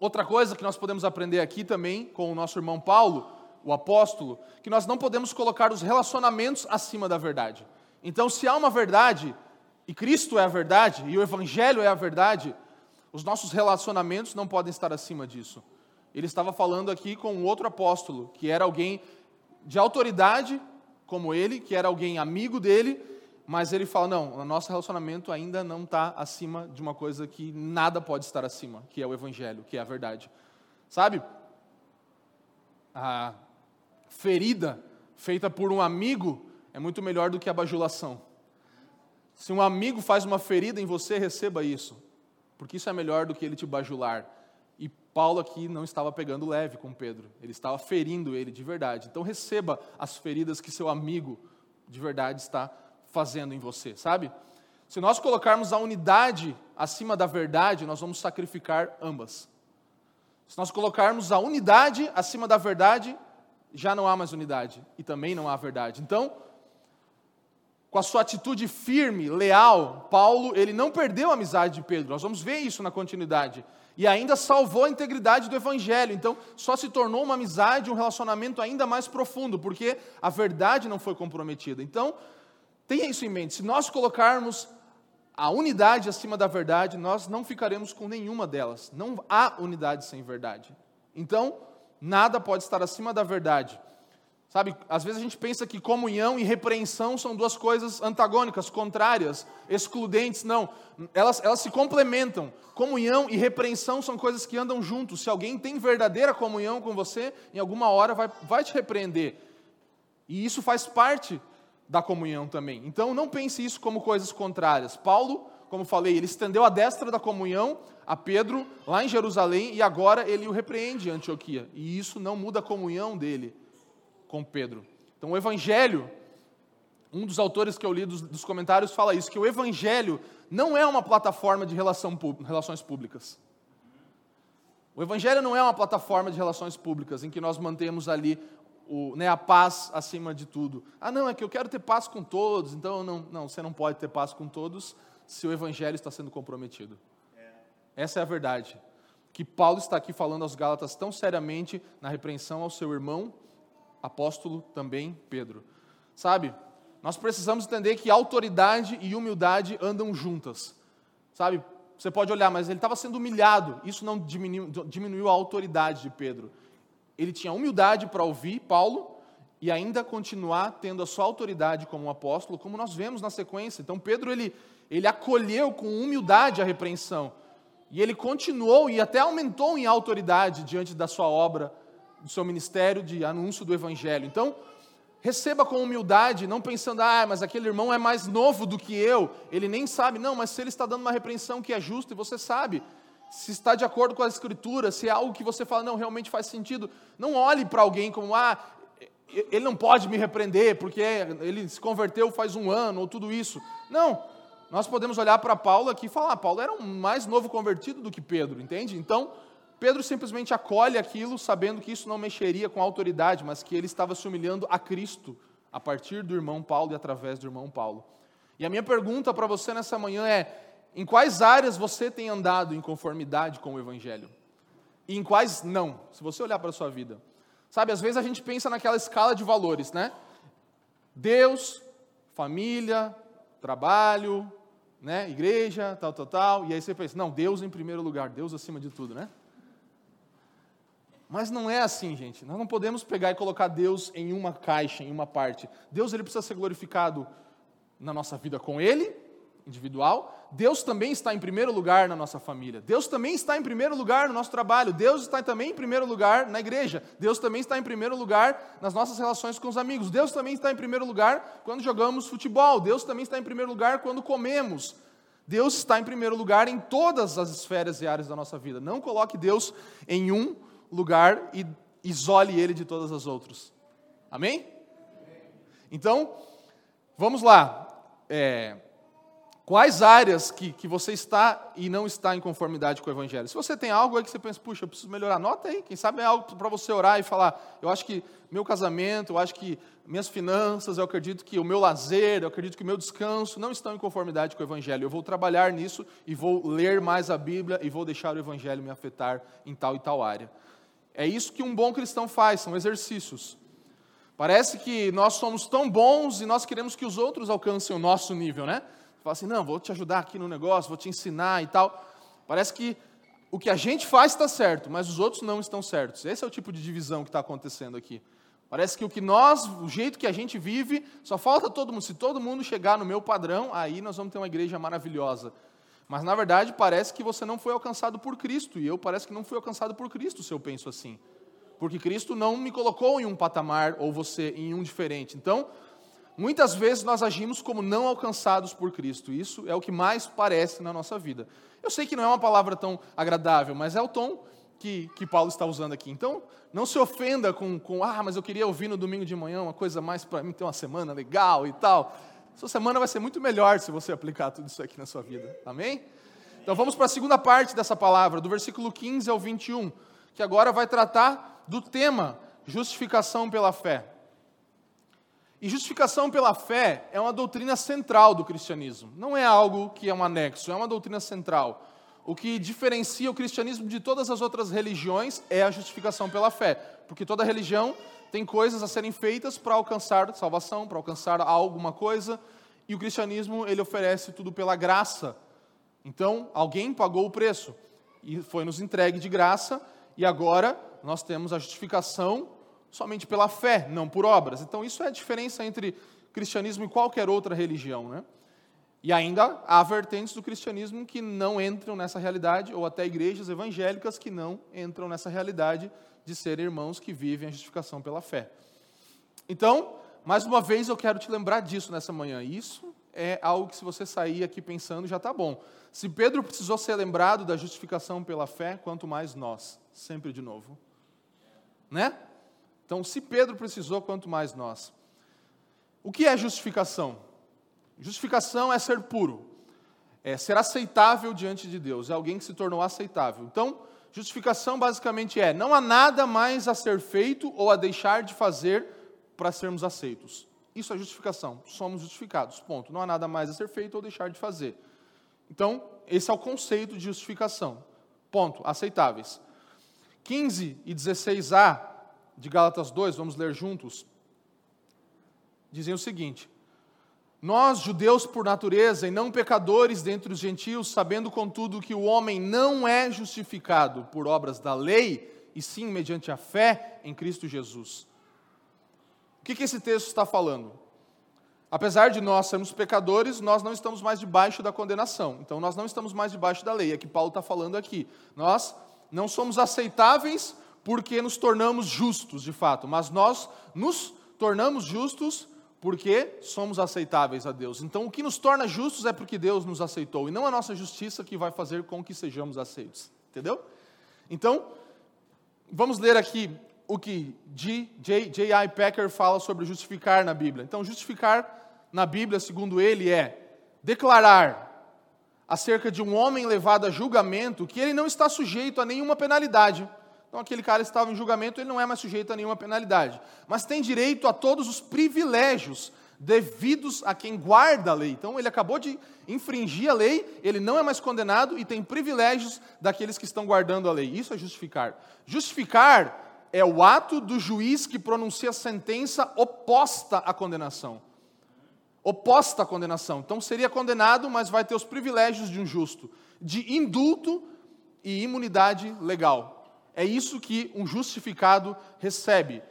B: outra coisa que nós podemos aprender aqui também com o nosso irmão Paulo, o apóstolo, que nós não podemos colocar os relacionamentos acima da verdade. Então, se há uma verdade, e Cristo é a verdade, e o Evangelho é a verdade, os nossos relacionamentos não podem estar acima disso. Ele estava falando aqui com um outro apóstolo, que era alguém de autoridade como ele, que era alguém amigo dele, mas ele fala: não, o nosso relacionamento ainda não está acima de uma coisa que nada pode estar acima, que é o Evangelho, que é a verdade. Sabe? A ferida feita por um amigo é muito melhor do que a bajulação. Se um amigo faz uma ferida em você, receba isso, porque isso é melhor do que ele te bajular. Paulo aqui não estava pegando leve com Pedro, ele estava ferindo ele de verdade. Então receba as feridas que seu amigo de verdade está fazendo em você, sabe? Se nós colocarmos a unidade acima da verdade, nós vamos sacrificar ambas. Se nós colocarmos a unidade acima da verdade, já não há mais unidade e também não há verdade. Então, com a sua atitude firme, leal, Paulo, ele não perdeu a amizade de Pedro. Nós vamos ver isso na continuidade e ainda salvou a integridade do evangelho. Então, só se tornou uma amizade, um relacionamento ainda mais profundo, porque a verdade não foi comprometida. Então, tenha isso em mente. Se nós colocarmos a unidade acima da verdade, nós não ficaremos com nenhuma delas. Não há unidade sem verdade. Então, nada pode estar acima da verdade. Sabe, às vezes a gente pensa que comunhão e repreensão são duas coisas antagônicas, contrárias, excludentes. Não, elas, elas se complementam. Comunhão e repreensão são coisas que andam juntos. Se alguém tem verdadeira comunhão com você, em alguma hora vai, vai te repreender. E isso faz parte da comunhão também. Então não pense isso como coisas contrárias. Paulo, como falei, ele estendeu a destra da comunhão a Pedro lá em Jerusalém e agora ele o repreende em Antioquia. E isso não muda a comunhão dele com Pedro. Então, o Evangelho, um dos autores que eu li dos, dos comentários fala isso, que o Evangelho não é uma plataforma de relação, relações públicas. O Evangelho não é uma plataforma de relações públicas em que nós mantemos ali o, né, a paz acima de tudo. Ah, não, é que eu quero ter paz com todos, então não, não, você não pode ter paz com todos se o Evangelho está sendo comprometido. É. Essa é a verdade. Que Paulo está aqui falando aos Gálatas tão seriamente na repreensão ao seu irmão apóstolo também Pedro. Sabe, nós precisamos entender que autoridade e humildade andam juntas. Sabe, você pode olhar, mas ele estava sendo humilhado, isso não diminuiu, diminuiu a autoridade de Pedro. Ele tinha humildade para ouvir Paulo e ainda continuar tendo a sua autoridade como um apóstolo, como nós vemos na sequência. Então, Pedro, ele, ele acolheu com humildade a repreensão. E ele continuou e até aumentou em autoridade diante da sua obra do seu ministério de anúncio do Evangelho. Então, Receba com humildade, não pensando, ah, mas aquele irmão é mais novo do que eu, ele nem sabe. Não, mas se ele está dando uma repreensão que é justa e você sabe, se está de acordo com a Escritura, se é algo que você fala, não, realmente faz sentido, não olhe para alguém como, ah, ele não pode me repreender porque ele se converteu faz um ano ou tudo isso. Não, nós podemos olhar para Paulo aqui e falar, ah, Paulo era um mais novo convertido do que Pedro, entende? Então, Pedro simplesmente acolhe aquilo, sabendo que isso não mexeria com a autoridade, mas que ele estava se humilhando a Cristo, a partir do irmão Paulo e através do irmão Paulo. E a minha pergunta para você nessa manhã é: em quais áreas você tem andado em conformidade com o Evangelho? E em quais não? Se você olhar para a sua vida. Sabe, às vezes a gente pensa naquela escala de valores, né? Deus, família, trabalho, né? igreja, tal, tal, tal. E aí você pensa, não, Deus em primeiro lugar, Deus acima de tudo, né? Mas não é assim, gente. Nós não podemos pegar e colocar Deus em uma caixa, em uma parte. Deus ele precisa ser glorificado na nossa vida com Ele, individual. Deus também está em primeiro lugar na nossa família. Deus também está em primeiro lugar no nosso trabalho. Deus está também em primeiro lugar na igreja. Deus também está em primeiro lugar nas nossas relações com os amigos. Deus também está em primeiro lugar quando jogamos futebol. Deus também está em primeiro lugar quando comemos. Deus está em primeiro lugar em todas as esferas e áreas da nossa vida. Não coloque Deus em um lugar e isole ele de todas as outras. Amém? Então, vamos lá. É, quais áreas que, que você está e não está em conformidade com o Evangelho? Se você tem algo aí que você pensa, puxa, eu preciso melhorar, anota aí. Quem sabe é algo para você orar e falar, eu acho que meu casamento, eu acho que minhas finanças, eu acredito que o meu lazer, eu acredito que o meu descanso não estão em conformidade com o Evangelho. Eu vou trabalhar nisso e vou ler mais a Bíblia e vou deixar o Evangelho me afetar em tal e tal área. É isso que um bom cristão faz, são exercícios. Parece que nós somos tão bons e nós queremos que os outros alcancem o nosso nível, né? Fala assim, não, vou te ajudar aqui no negócio, vou te ensinar e tal. Parece que o que a gente faz está certo, mas os outros não estão certos. Esse é o tipo de divisão que está acontecendo aqui. Parece que o que nós, o jeito que a gente vive, só falta todo mundo. Se todo mundo chegar no meu padrão, aí nós vamos ter uma igreja maravilhosa. Mas na verdade parece que você não foi alcançado por Cristo, e eu parece que não fui alcançado por Cristo, se eu penso assim. Porque Cristo não me colocou em um patamar ou você em um diferente. Então, muitas vezes nós agimos como não alcançados por Cristo. Isso é o que mais parece na nossa vida. Eu sei que não é uma palavra tão agradável, mas é o tom que, que Paulo está usando aqui. Então, não se ofenda com, com, ah, mas eu queria ouvir no domingo de manhã uma coisa mais para mim ter uma semana legal e tal. Sua semana vai ser muito melhor se você aplicar tudo isso aqui na sua vida. Amém? Então vamos para a segunda parte dessa palavra, do versículo 15 ao 21, que agora vai tratar do tema justificação pela fé. E justificação pela fé é uma doutrina central do cristianismo. Não é algo que é um anexo, é uma doutrina central. O que diferencia o cristianismo de todas as outras religiões é a justificação pela fé, porque toda religião tem coisas a serem feitas para alcançar salvação, para alcançar alguma coisa, e o cristianismo ele oferece tudo pela graça. Então, alguém pagou o preço e foi nos entregue de graça, e agora nós temos a justificação somente pela fé, não por obras. Então, isso é a diferença entre cristianismo e qualquer outra religião, né? E ainda há vertentes do cristianismo que não entram nessa realidade, ou até igrejas evangélicas que não entram nessa realidade de ser irmãos que vivem a justificação pela fé. Então, mais uma vez eu quero te lembrar disso nessa manhã. Isso é algo que, se você sair aqui pensando, já está bom. Se Pedro precisou ser lembrado da justificação pela fé, quanto mais nós, sempre de novo. Né? Então, se Pedro precisou, quanto mais nós. O que é justificação? Justificação é ser puro, é ser aceitável diante de Deus, é alguém que se tornou aceitável. Então, Justificação basicamente é: não há nada mais a ser feito ou a deixar de fazer para sermos aceitos. Isso é justificação. Somos justificados. Ponto. Não há nada mais a ser feito ou deixar de fazer. Então, esse é o conceito de justificação. Ponto. Aceitáveis. 15 e 16a de Gálatas 2, vamos ler juntos, dizem o seguinte: nós, judeus por natureza e não pecadores dentre os gentios, sabendo contudo que o homem não é justificado por obras da lei, e sim mediante a fé em Cristo Jesus. O que, que esse texto está falando? Apesar de nós sermos pecadores, nós não estamos mais debaixo da condenação. Então, nós não estamos mais debaixo da lei. É que Paulo está falando aqui. Nós não somos aceitáveis porque nos tornamos justos, de fato, mas nós nos tornamos justos porque somos aceitáveis a Deus. Então, o que nos torna justos é porque Deus nos aceitou, e não a nossa justiça que vai fazer com que sejamos aceitos. Entendeu? Então, vamos ler aqui o que J.I. Packer fala sobre justificar na Bíblia. Então, justificar na Bíblia, segundo ele, é declarar acerca de um homem levado a julgamento que ele não está sujeito a nenhuma penalidade. Então, aquele cara estava em julgamento, ele não é mais sujeito a nenhuma penalidade, mas tem direito a todos os privilégios devidos a quem guarda a lei. Então, ele acabou de infringir a lei, ele não é mais condenado e tem privilégios daqueles que estão guardando a lei. Isso é justificar. Justificar é o ato do juiz que pronuncia a sentença oposta à condenação. Oposta à condenação. Então, seria condenado, mas vai ter os privilégios de um justo, de indulto e imunidade legal. É isso que um justificado recebe.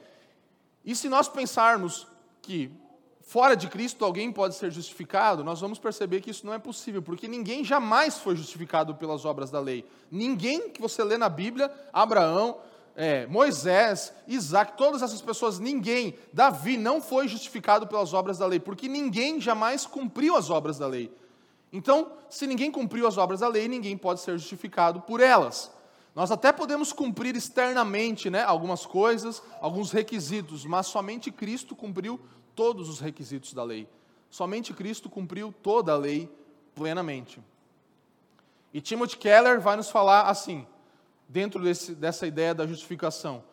B: E se nós pensarmos que fora de Cristo alguém pode ser justificado, nós vamos perceber que isso não é possível, porque ninguém jamais foi justificado pelas obras da lei. Ninguém que você lê na Bíblia, Abraão, é, Moisés, Isaac, todas essas pessoas, ninguém, Davi não foi justificado pelas obras da lei, porque ninguém jamais cumpriu as obras da lei. Então, se ninguém cumpriu as obras da lei, ninguém pode ser justificado por elas. Nós até podemos cumprir externamente né, algumas coisas, alguns requisitos, mas somente Cristo cumpriu todos os requisitos da lei. Somente Cristo cumpriu toda a lei plenamente. E Timothy Keller vai nos falar assim, dentro desse, dessa ideia da justificação.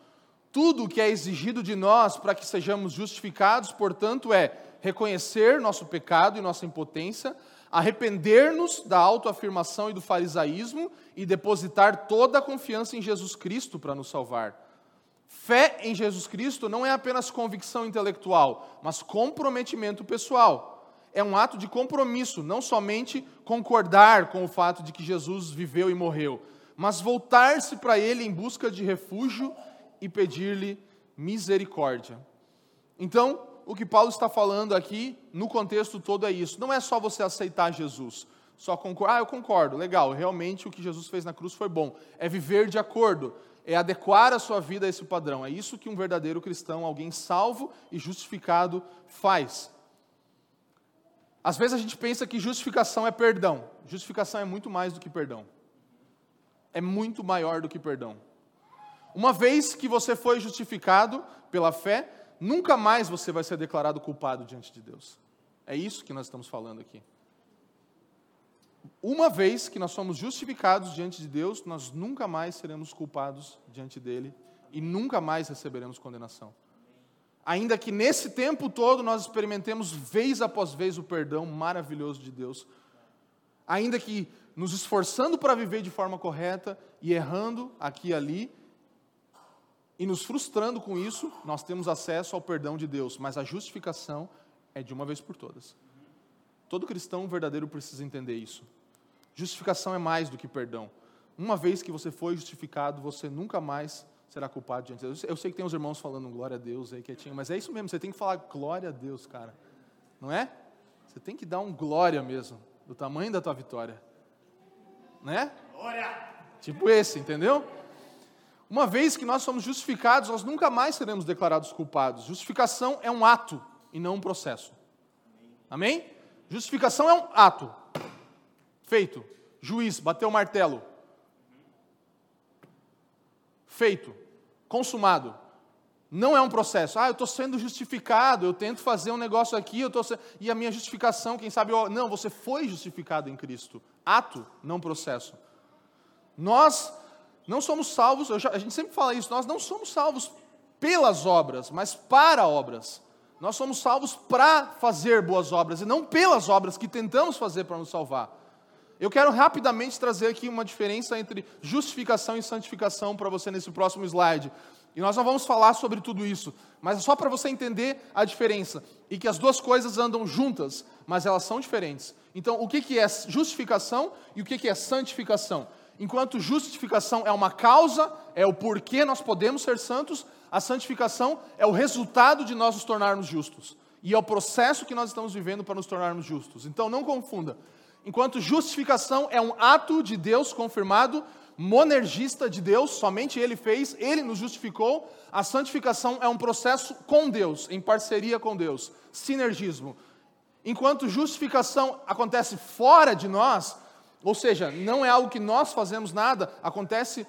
B: Tudo o que é exigido de nós para que sejamos justificados, portanto, é reconhecer nosso pecado e nossa impotência, arrepender-nos da autoafirmação e do farisaísmo e depositar toda a confiança em Jesus Cristo para nos salvar. Fé em Jesus Cristo não é apenas convicção intelectual, mas comprometimento pessoal. É um ato de compromisso, não somente concordar com o fato de que Jesus viveu e morreu, mas voltar-se para Ele em busca de refúgio e pedir-lhe misericórdia. Então, o que Paulo está falando aqui, no contexto todo, é isso. Não é só você aceitar Jesus. Só concordar, ah, eu concordo, legal, realmente o que Jesus fez na cruz foi bom. É viver de acordo, é adequar a sua vida a esse padrão. É isso que um verdadeiro cristão, alguém salvo e justificado, faz. Às vezes a gente pensa que justificação é perdão. Justificação é muito mais do que perdão. É muito maior do que perdão. Uma vez que você foi justificado pela fé, nunca mais você vai ser declarado culpado diante de Deus. É isso que nós estamos falando aqui. Uma vez que nós somos justificados diante de Deus, nós nunca mais seremos culpados diante dele e nunca mais receberemos condenação. Ainda que nesse tempo todo nós experimentemos vez após vez o perdão maravilhoso de Deus, ainda que nos esforçando para viver de forma correta e errando aqui e ali, e nos frustrando com isso, nós temos acesso ao perdão de Deus, mas a justificação é de uma vez por todas. Todo cristão verdadeiro precisa entender isso. Justificação é mais do que perdão. Uma vez que você foi justificado, você nunca mais será culpado diante de Deus. Eu sei que tem uns irmãos falando glória a Deus aí quietinho, mas é isso mesmo, você tem que falar glória a Deus, cara. Não é? Você tem que dar um glória mesmo, do tamanho da tua vitória. Né? Glória! Tipo esse, entendeu? Uma vez que nós somos justificados, nós nunca mais seremos declarados culpados. Justificação é um ato e não um processo. Amém? Justificação é um ato. Feito. Juiz, bateu o martelo. Feito. Consumado. Não é um processo. Ah, eu estou sendo justificado, eu tento fazer um negócio aqui, eu tô se... e a minha justificação, quem sabe, eu... não, você foi justificado em Cristo. Ato, não processo. Nós não somos salvos, já, a gente sempre fala isso, nós não somos salvos pelas obras, mas para obras. Nós somos salvos para fazer boas obras e não pelas obras que tentamos fazer para nos salvar. Eu quero rapidamente trazer aqui uma diferença entre justificação e santificação para você nesse próximo slide. E nós não vamos falar sobre tudo isso, mas é só para você entender a diferença e que as duas coisas andam juntas, mas elas são diferentes. Então, o que é justificação e o que é santificação? Enquanto justificação é uma causa, é o porquê nós podemos ser santos, a santificação é o resultado de nós nos tornarmos justos. E é o processo que nós estamos vivendo para nos tornarmos justos. Então não confunda. Enquanto justificação é um ato de Deus confirmado, monergista de Deus, somente Ele fez, Ele nos justificou. A santificação é um processo com Deus, em parceria com Deus, sinergismo. Enquanto justificação acontece fora de nós, ou seja, não é algo que nós fazemos nada, acontece,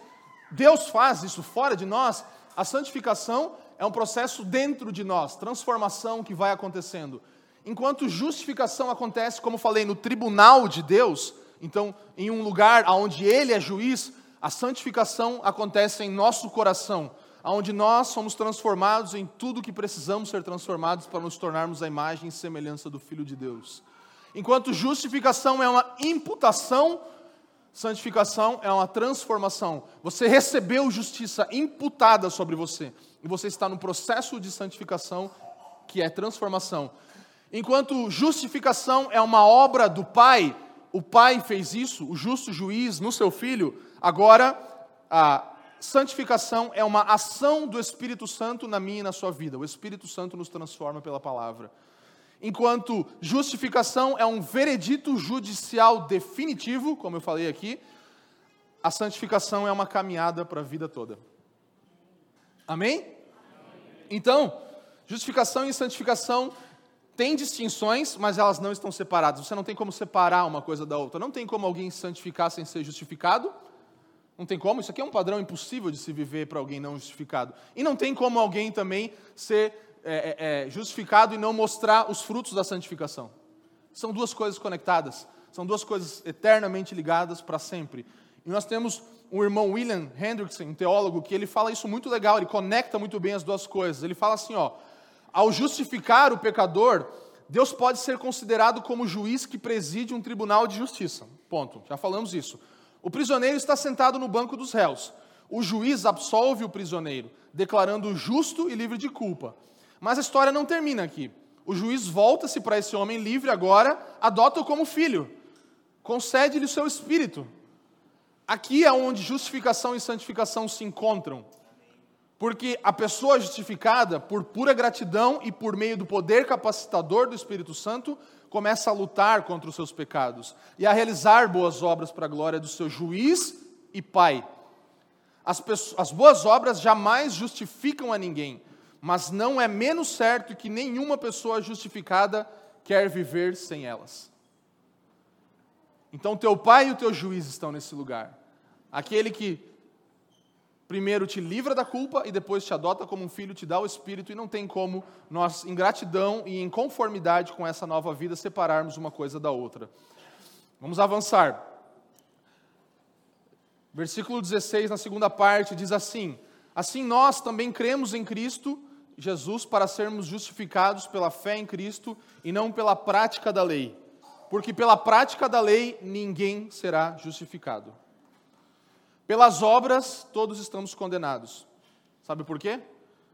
B: Deus faz isso fora de nós, a santificação é um processo dentro de nós, transformação que vai acontecendo. Enquanto justificação acontece, como falei, no tribunal de Deus, então em um lugar onde Ele é juiz, a santificação acontece em nosso coração, onde nós somos transformados em tudo que precisamos ser transformados para nos tornarmos a imagem e semelhança do Filho de Deus. Enquanto justificação é uma imputação, santificação é uma transformação. Você recebeu justiça imputada sobre você, e você está no processo de santificação, que é transformação. Enquanto justificação é uma obra do Pai, o Pai fez isso, o justo juiz no seu filho, agora a santificação é uma ação do Espírito Santo na minha e na sua vida. O Espírito Santo nos transforma pela palavra. Enquanto justificação é um veredito judicial definitivo, como eu falei aqui, a santificação é uma caminhada para a vida toda. Amém? Então, justificação e santificação têm distinções, mas elas não estão separadas. Você não tem como separar uma coisa da outra. Não tem como alguém santificar sem ser justificado. Não tem como. Isso aqui é um padrão impossível de se viver para alguém não justificado. E não tem como alguém também ser é, é, é, justificado e não mostrar os frutos da santificação. São duas coisas conectadas. São duas coisas eternamente ligadas para sempre. E nós temos um irmão William Hendrickson, um teólogo, que ele fala isso muito legal, ele conecta muito bem as duas coisas. Ele fala assim, ó, ao justificar o pecador, Deus pode ser considerado como juiz que preside um tribunal de justiça. Ponto. Já falamos isso. O prisioneiro está sentado no banco dos réus. O juiz absolve o prisioneiro, declarando justo e livre de culpa. Mas a história não termina aqui. O juiz volta-se para esse homem livre agora, adota-o como filho, concede-lhe o seu espírito. Aqui é onde justificação e santificação se encontram. Porque a pessoa justificada, por pura gratidão e por meio do poder capacitador do Espírito Santo, começa a lutar contra os seus pecados e a realizar boas obras para a glória do seu juiz e pai. As, pessoas, as boas obras jamais justificam a ninguém, mas não é menos certo que nenhuma pessoa justificada quer viver sem elas. Então, teu pai e o teu juiz estão nesse lugar. Aquele que primeiro te livra da culpa e depois te adota como um filho, te dá o Espírito, e não tem como nós, em gratidão e em conformidade com essa nova vida, separarmos uma coisa da outra. Vamos avançar. Versículo 16, na segunda parte, diz assim: Assim nós também cremos em Cristo Jesus para sermos justificados pela fé em Cristo e não pela prática da lei, porque pela prática da lei ninguém será justificado. Pelas obras, todos estamos condenados. Sabe por quê?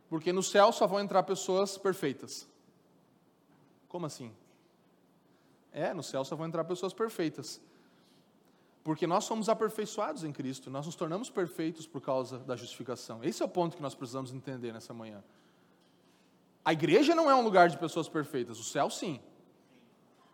B: Porque no céu só vão entrar pessoas perfeitas. Como assim? É, no céu só vão entrar pessoas perfeitas. Porque nós somos aperfeiçoados em Cristo, nós nos tornamos perfeitos por causa da justificação. Esse é o ponto que nós precisamos entender nessa manhã. A igreja não é um lugar de pessoas perfeitas, o céu sim.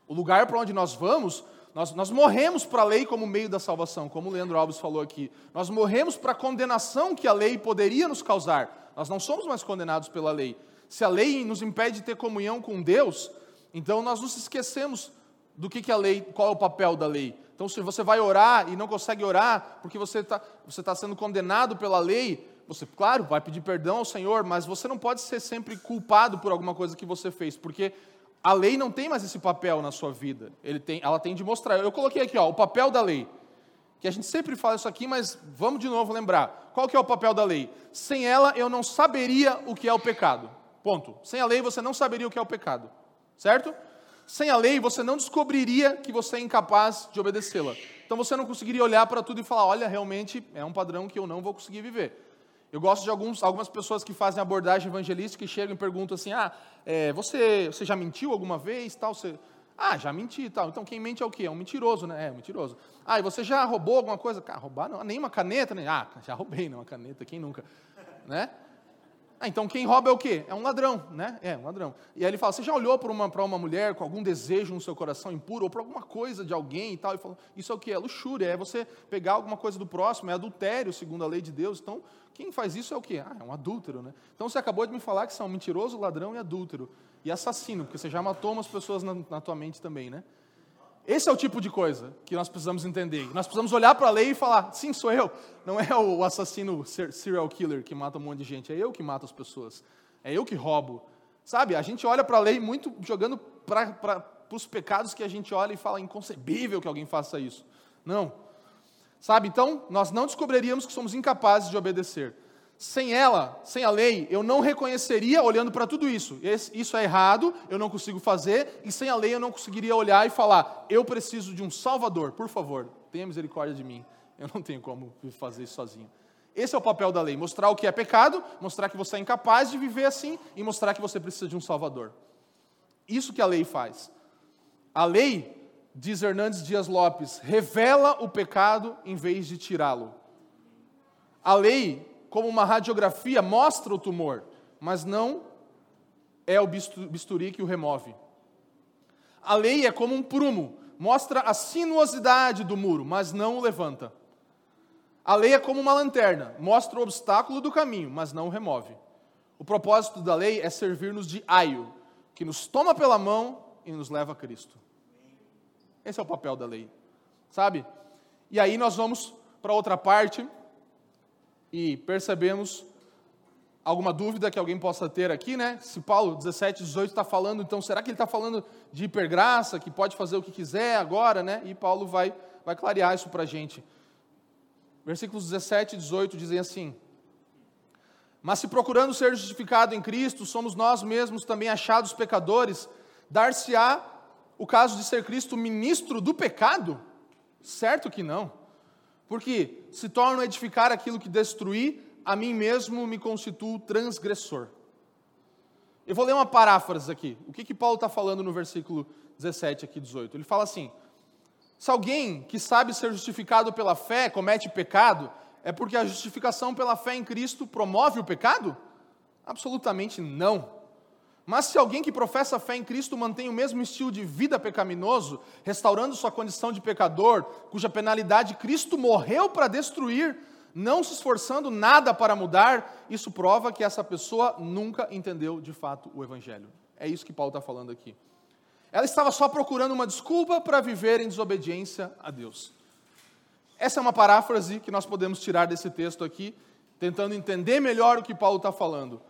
B: O lugar para onde nós vamos nós, nós morremos para a lei como meio da salvação, como o Leandro Alves falou aqui. Nós morremos para a condenação que a lei poderia nos causar. Nós não somos mais condenados pela lei. Se a lei nos impede de ter comunhão com Deus, então nós nos esquecemos do que, que a lei, qual é o papel da lei. Então, se você vai orar e não consegue orar porque você está você tá sendo condenado pela lei, você, claro, vai pedir perdão ao Senhor, mas você não pode ser sempre culpado por alguma coisa que você fez, porque a lei não tem mais esse papel na sua vida. Tem, ela tem de mostrar. Eu coloquei aqui, ó, o papel da lei. Que a gente sempre fala isso aqui, mas vamos de novo lembrar. Qual que é o papel da lei? Sem ela eu não saberia o que é o pecado. Ponto. Sem a lei você não saberia o que é o pecado. Certo? Sem a lei você não descobriria que você é incapaz de obedecê-la. Então você não conseguiria olhar para tudo e falar: olha, realmente é um padrão que eu não vou conseguir viver. Eu gosto de alguns, algumas pessoas que fazem abordagem evangelística e chegam e perguntam assim: ah, é, você, você já mentiu alguma vez? Tal, você, ah, já menti tal. Então quem mente é o quê? É um mentiroso, né? É, um mentiroso. Ah, e você já roubou alguma coisa? Cara, roubar não, nem uma caneta, nem. Ah, já roubei, não, uma caneta, quem nunca? Né? Ah, então quem rouba é o quê? É um ladrão, né? É, um ladrão. E aí ele fala: Você já olhou para uma, uma mulher com algum desejo no seu coração impuro, ou para alguma coisa de alguém e tal? E falou: Isso é o quê? É luxúria, é você pegar alguma coisa do próximo, é adultério, segundo a lei de Deus. Então, quem faz isso é o quê? Ah, é um adúltero, né? Então você acabou de me falar que você é mentiroso, ladrão e adúltero. E assassino, porque você já matou umas pessoas na, na tua mente também, né? Esse é o tipo de coisa que nós precisamos entender. Nós precisamos olhar para a lei e falar: sim, sou eu. Não é o assassino serial killer que mata um monte de gente, é eu que mato as pessoas. É eu que roubo. Sabe, a gente olha para a lei muito jogando para os pecados que a gente olha e fala: inconcebível que alguém faça isso. Não. Sabe, então, nós não descobriríamos que somos incapazes de obedecer. Sem ela, sem a lei, eu não reconheceria olhando para tudo isso. Isso é errado, eu não consigo fazer, e sem a lei eu não conseguiria olhar e falar: eu preciso de um Salvador, por favor, tenha misericórdia de mim. Eu não tenho como fazer isso sozinho. Esse é o papel da lei: mostrar o que é pecado, mostrar que você é incapaz de viver assim e mostrar que você precisa de um Salvador. Isso que a lei faz. A lei, diz Hernandes Dias Lopes, revela o pecado em vez de tirá-lo. A lei como uma radiografia, mostra o tumor, mas não é o bisturi que o remove. A lei é como um prumo, mostra a sinuosidade do muro, mas não o levanta. A lei é como uma lanterna, mostra o obstáculo do caminho, mas não o remove. O propósito da lei é servir-nos de aio, que nos toma pela mão e nos leva a Cristo. Esse é o papel da lei, sabe? E aí nós vamos para outra parte, e percebemos alguma dúvida que alguém possa ter aqui, né? Se Paulo 17, 18 está falando, então será que ele está falando de hipergraça, que pode fazer o que quiser agora, né? E Paulo vai, vai clarear isso para a gente. Versículos 17 e 18 dizem assim: Mas se procurando ser justificado em Cristo, somos nós mesmos também achados pecadores, dar-se-á o caso de ser Cristo ministro do pecado? Certo que não. Porque se torno a edificar aquilo que destruí, a mim mesmo me constituo transgressor. Eu vou ler uma paráfrase aqui. O que, que Paulo está falando no versículo 17 aqui, 18? Ele fala assim: se alguém que sabe ser justificado pela fé comete pecado, é porque a justificação pela fé em Cristo promove o pecado? Absolutamente não. Mas se alguém que professa fé em Cristo mantém o mesmo estilo de vida pecaminoso, restaurando sua condição de pecador, cuja penalidade Cristo morreu para destruir, não se esforçando nada para mudar, isso prova que essa pessoa nunca entendeu de fato o Evangelho. É isso que Paulo está falando aqui. Ela estava só procurando uma desculpa para viver em desobediência a Deus. Essa é uma paráfrase que nós podemos tirar desse texto aqui, tentando entender melhor o que Paulo está falando.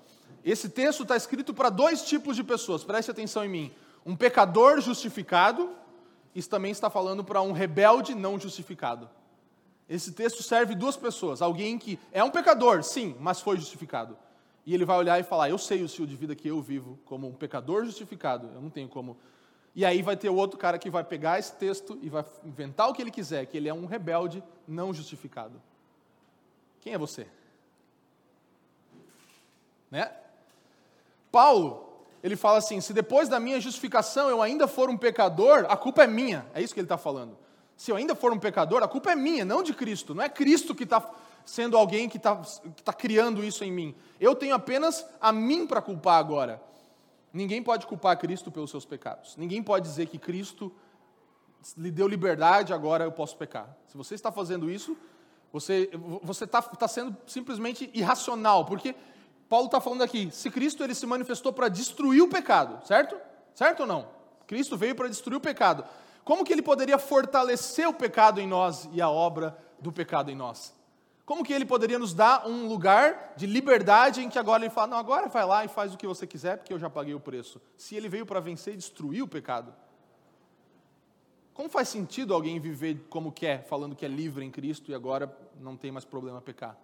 B: Esse texto está escrito para dois tipos de pessoas, preste atenção em mim. Um pecador justificado, isso também está falando para um rebelde não justificado. Esse texto serve duas pessoas. Alguém que é um pecador, sim, mas foi justificado. E ele vai olhar e falar: Eu sei o estilo de vida que eu vivo como um pecador justificado, eu não tenho como. E aí vai ter o outro cara que vai pegar esse texto e vai inventar o que ele quiser, que ele é um rebelde não justificado. Quem é você? Né? Paulo, ele fala assim: se depois da minha justificação eu ainda for um pecador, a culpa é minha. É isso que ele está falando. Se eu ainda for um pecador, a culpa é minha, não de Cristo. Não é Cristo que está sendo alguém que está tá criando isso em mim. Eu tenho apenas a mim para culpar agora. Ninguém pode culpar Cristo pelos seus pecados. Ninguém pode dizer que Cristo lhe deu liberdade, agora eu posso pecar. Se você está fazendo isso, você está tá sendo simplesmente irracional, porque Paulo está falando aqui, se Cristo ele se manifestou para destruir o pecado, certo? Certo ou não? Cristo veio para destruir o pecado. Como que ele poderia fortalecer o pecado em nós e a obra do pecado em nós? Como que ele poderia nos dar um lugar de liberdade em que agora ele fala, não, agora vai lá e faz o que você quiser, porque eu já paguei o preço. Se ele veio para vencer e destruir o pecado. Como faz sentido alguém viver como quer, falando que é livre em Cristo e agora não tem mais problema pecar?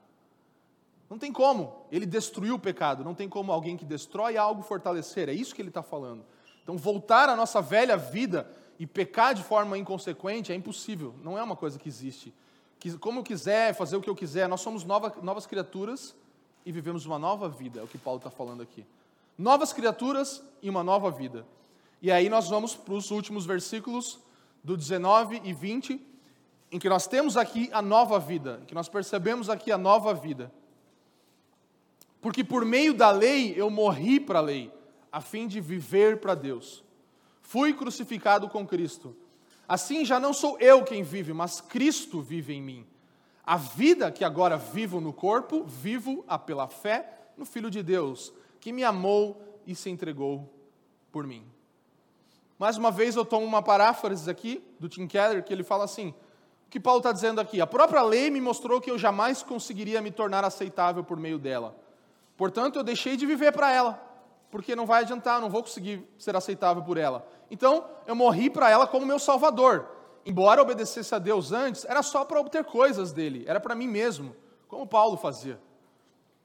B: Não tem como. Ele destruiu o pecado. Não tem como alguém que destrói algo fortalecer. É isso que ele está falando. Então, voltar à nossa velha vida e pecar de forma inconsequente é impossível. Não é uma coisa que existe. Como eu quiser, fazer o que eu quiser. Nós somos nova, novas criaturas e vivemos uma nova vida. É o que Paulo está falando aqui. Novas criaturas e uma nova vida. E aí nós vamos para os últimos versículos do 19 e 20, em que nós temos aqui a nova vida, que nós percebemos aqui a nova vida. Porque por meio da lei eu morri para a lei, a fim de viver para Deus. Fui crucificado com Cristo. Assim já não sou eu quem vive, mas Cristo vive em mim. A vida que agora vivo no corpo, vivo-a pela fé no Filho de Deus, que me amou e se entregou por mim. Mais uma vez eu tomo uma paráfrase aqui do Tim Keller, que ele fala assim: o que Paulo está dizendo aqui? A própria lei me mostrou que eu jamais conseguiria me tornar aceitável por meio dela. Portanto, eu deixei de viver para ela, porque não vai adiantar, não vou conseguir ser aceitável por ela. Então, eu morri para ela como meu salvador. Embora obedecesse a Deus antes, era só para obter coisas dele, era para mim mesmo, como Paulo fazia.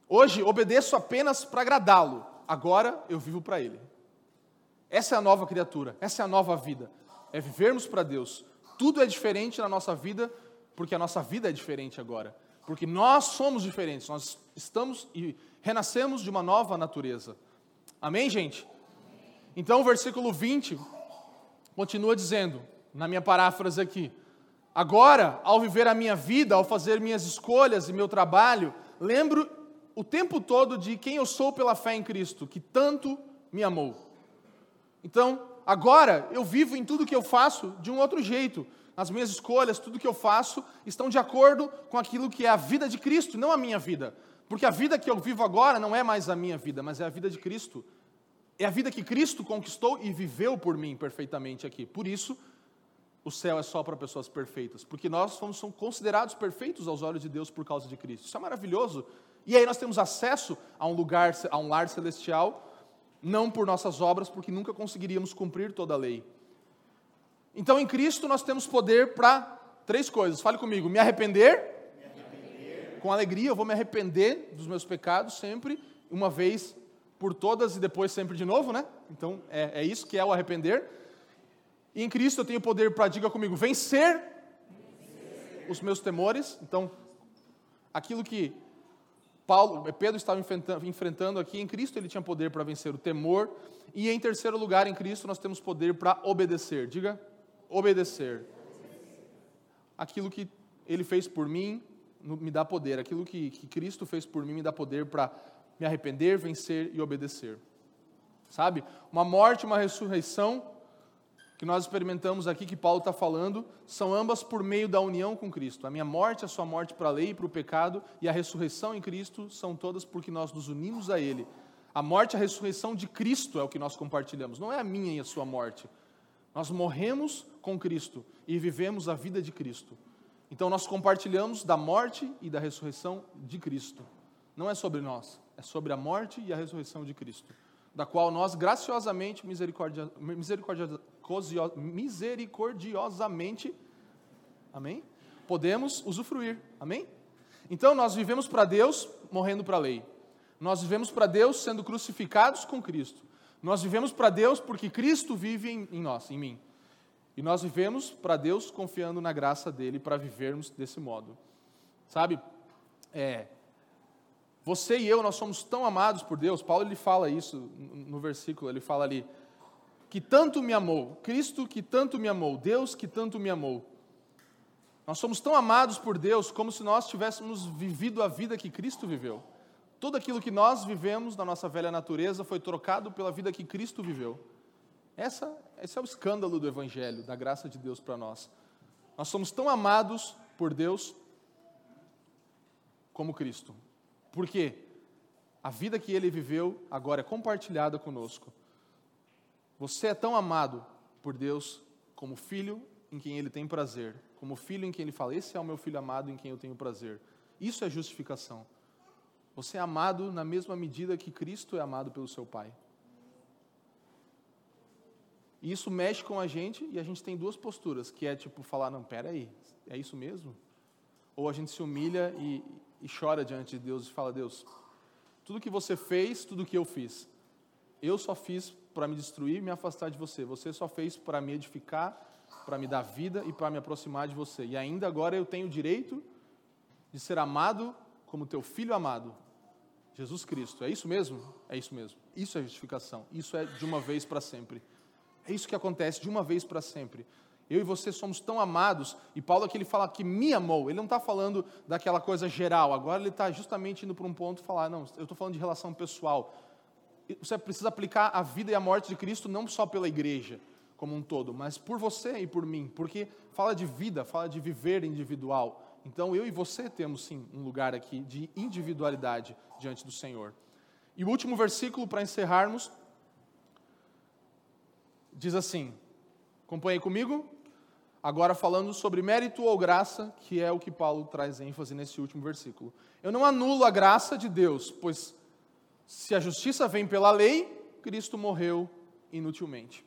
B: Hoje, obedeço apenas para agradá-lo, agora eu vivo para ele. Essa é a nova criatura, essa é a nova vida. É vivermos para Deus. Tudo é diferente na nossa vida, porque a nossa vida é diferente agora. Porque nós somos diferentes, nós estamos e renascemos de uma nova natureza. Amém, gente? Então, o versículo 20 continua dizendo, na minha paráfrase aqui: Agora, ao viver a minha vida, ao fazer minhas escolhas e meu trabalho, lembro o tempo todo de quem eu sou pela fé em Cristo, que tanto me amou. Então, agora eu vivo em tudo que eu faço de um outro jeito. As minhas escolhas, tudo que eu faço, estão de acordo com aquilo que é a vida de Cristo, não a minha vida. Porque a vida que eu vivo agora não é mais a minha vida, mas é a vida de Cristo. É a vida que Cristo conquistou e viveu por mim perfeitamente aqui. Por isso, o céu é só para pessoas perfeitas, porque nós somos considerados perfeitos aos olhos de Deus por causa de Cristo. Isso é maravilhoso. E aí nós temos acesso a um lugar, a um lar celestial não por nossas obras, porque nunca conseguiríamos cumprir toda a lei. Então, em Cristo, nós temos poder para três coisas. Fale comigo: me arrepender, com alegria, eu vou me arrepender dos meus pecados sempre, uma vez por todas e depois sempre de novo, né? Então, é, é isso que é o arrepender. E em Cristo eu tenho poder para, diga comigo, vencer, vencer os meus temores. Então, aquilo que Paulo, Pedro estava enfrentando aqui, em Cristo ele tinha poder para vencer o temor, e em terceiro lugar, em Cristo nós temos poder para obedecer. Diga, obedecer. Aquilo que ele fez por mim me dá poder, aquilo que, que Cristo fez por mim me dá poder para me arrepender, vencer e obedecer. Sabe? Uma morte, uma ressurreição que nós experimentamos aqui, que Paulo está falando, são ambas por meio da união com Cristo. A minha morte, a sua morte para a lei e para o pecado, e a ressurreição em Cristo são todas porque nós nos unimos a Ele. A morte a ressurreição de Cristo é o que nós compartilhamos, não é a minha e a sua morte. Nós morremos com Cristo e vivemos a vida de Cristo. Então nós compartilhamos da morte e da ressurreição de Cristo. Não é sobre nós, é sobre a morte e a ressurreição de Cristo, da qual nós graciosamente, misericordia, misericordia, misericordiosamente, amém? Podemos usufruir, amém? Então nós vivemos para Deus morrendo para a lei. Nós vivemos para Deus sendo crucificados com Cristo. Nós vivemos para Deus porque Cristo vive em, em nós, em mim. E nós vivemos para Deus confiando na graça dele para vivermos desse modo. Sabe? É, você e eu, nós somos tão amados por Deus. Paulo ele fala isso no versículo, ele fala ali: que tanto me amou, Cristo que tanto me amou, Deus que tanto me amou. Nós somos tão amados por Deus como se nós tivéssemos vivido a vida que Cristo viveu. Tudo aquilo que nós vivemos na nossa velha natureza foi trocado pela vida que Cristo viveu. Essa, esse é o escândalo do Evangelho, da graça de Deus para nós. Nós somos tão amados por Deus como Cristo. Por quê? A vida que ele viveu agora é compartilhada conosco. Você é tão amado por Deus como filho em quem ele tem prazer, como filho em quem ele fala: Esse é o meu filho amado em quem eu tenho prazer. Isso é justificação. Você é amado na mesma medida que Cristo é amado pelo seu Pai. E isso mexe com a gente e a gente tem duas posturas, que é tipo falar, não, pera aí, é isso mesmo? Ou a gente se humilha e, e chora diante de Deus e fala, Deus, tudo que você fez, tudo que eu fiz, eu só fiz para me destruir e me afastar de você. Você só fez para me edificar, para me dar vida e para me aproximar de você. E ainda agora eu tenho o direito de ser amado como teu filho amado, Jesus Cristo. É isso mesmo? É isso mesmo. Isso é justificação. Isso é de uma vez para sempre. É isso que acontece de uma vez para sempre. Eu e você somos tão amados, e Paulo aqui ele fala que me amou, ele não está falando daquela coisa geral, agora ele está justamente indo para um ponto falar, não, eu estou falando de relação pessoal. Você precisa aplicar a vida e a morte de Cristo não só pela igreja como um todo, mas por você e por mim, porque fala de vida, fala de viver individual. Então eu e você temos sim um lugar aqui de individualidade diante do Senhor. E o último versículo para encerrarmos diz assim: acompanhe comigo? Agora falando sobre mérito ou graça, que é o que Paulo traz ênfase nesse último versículo. Eu não anulo a graça de Deus, pois se a justiça vem pela lei, Cristo morreu inutilmente.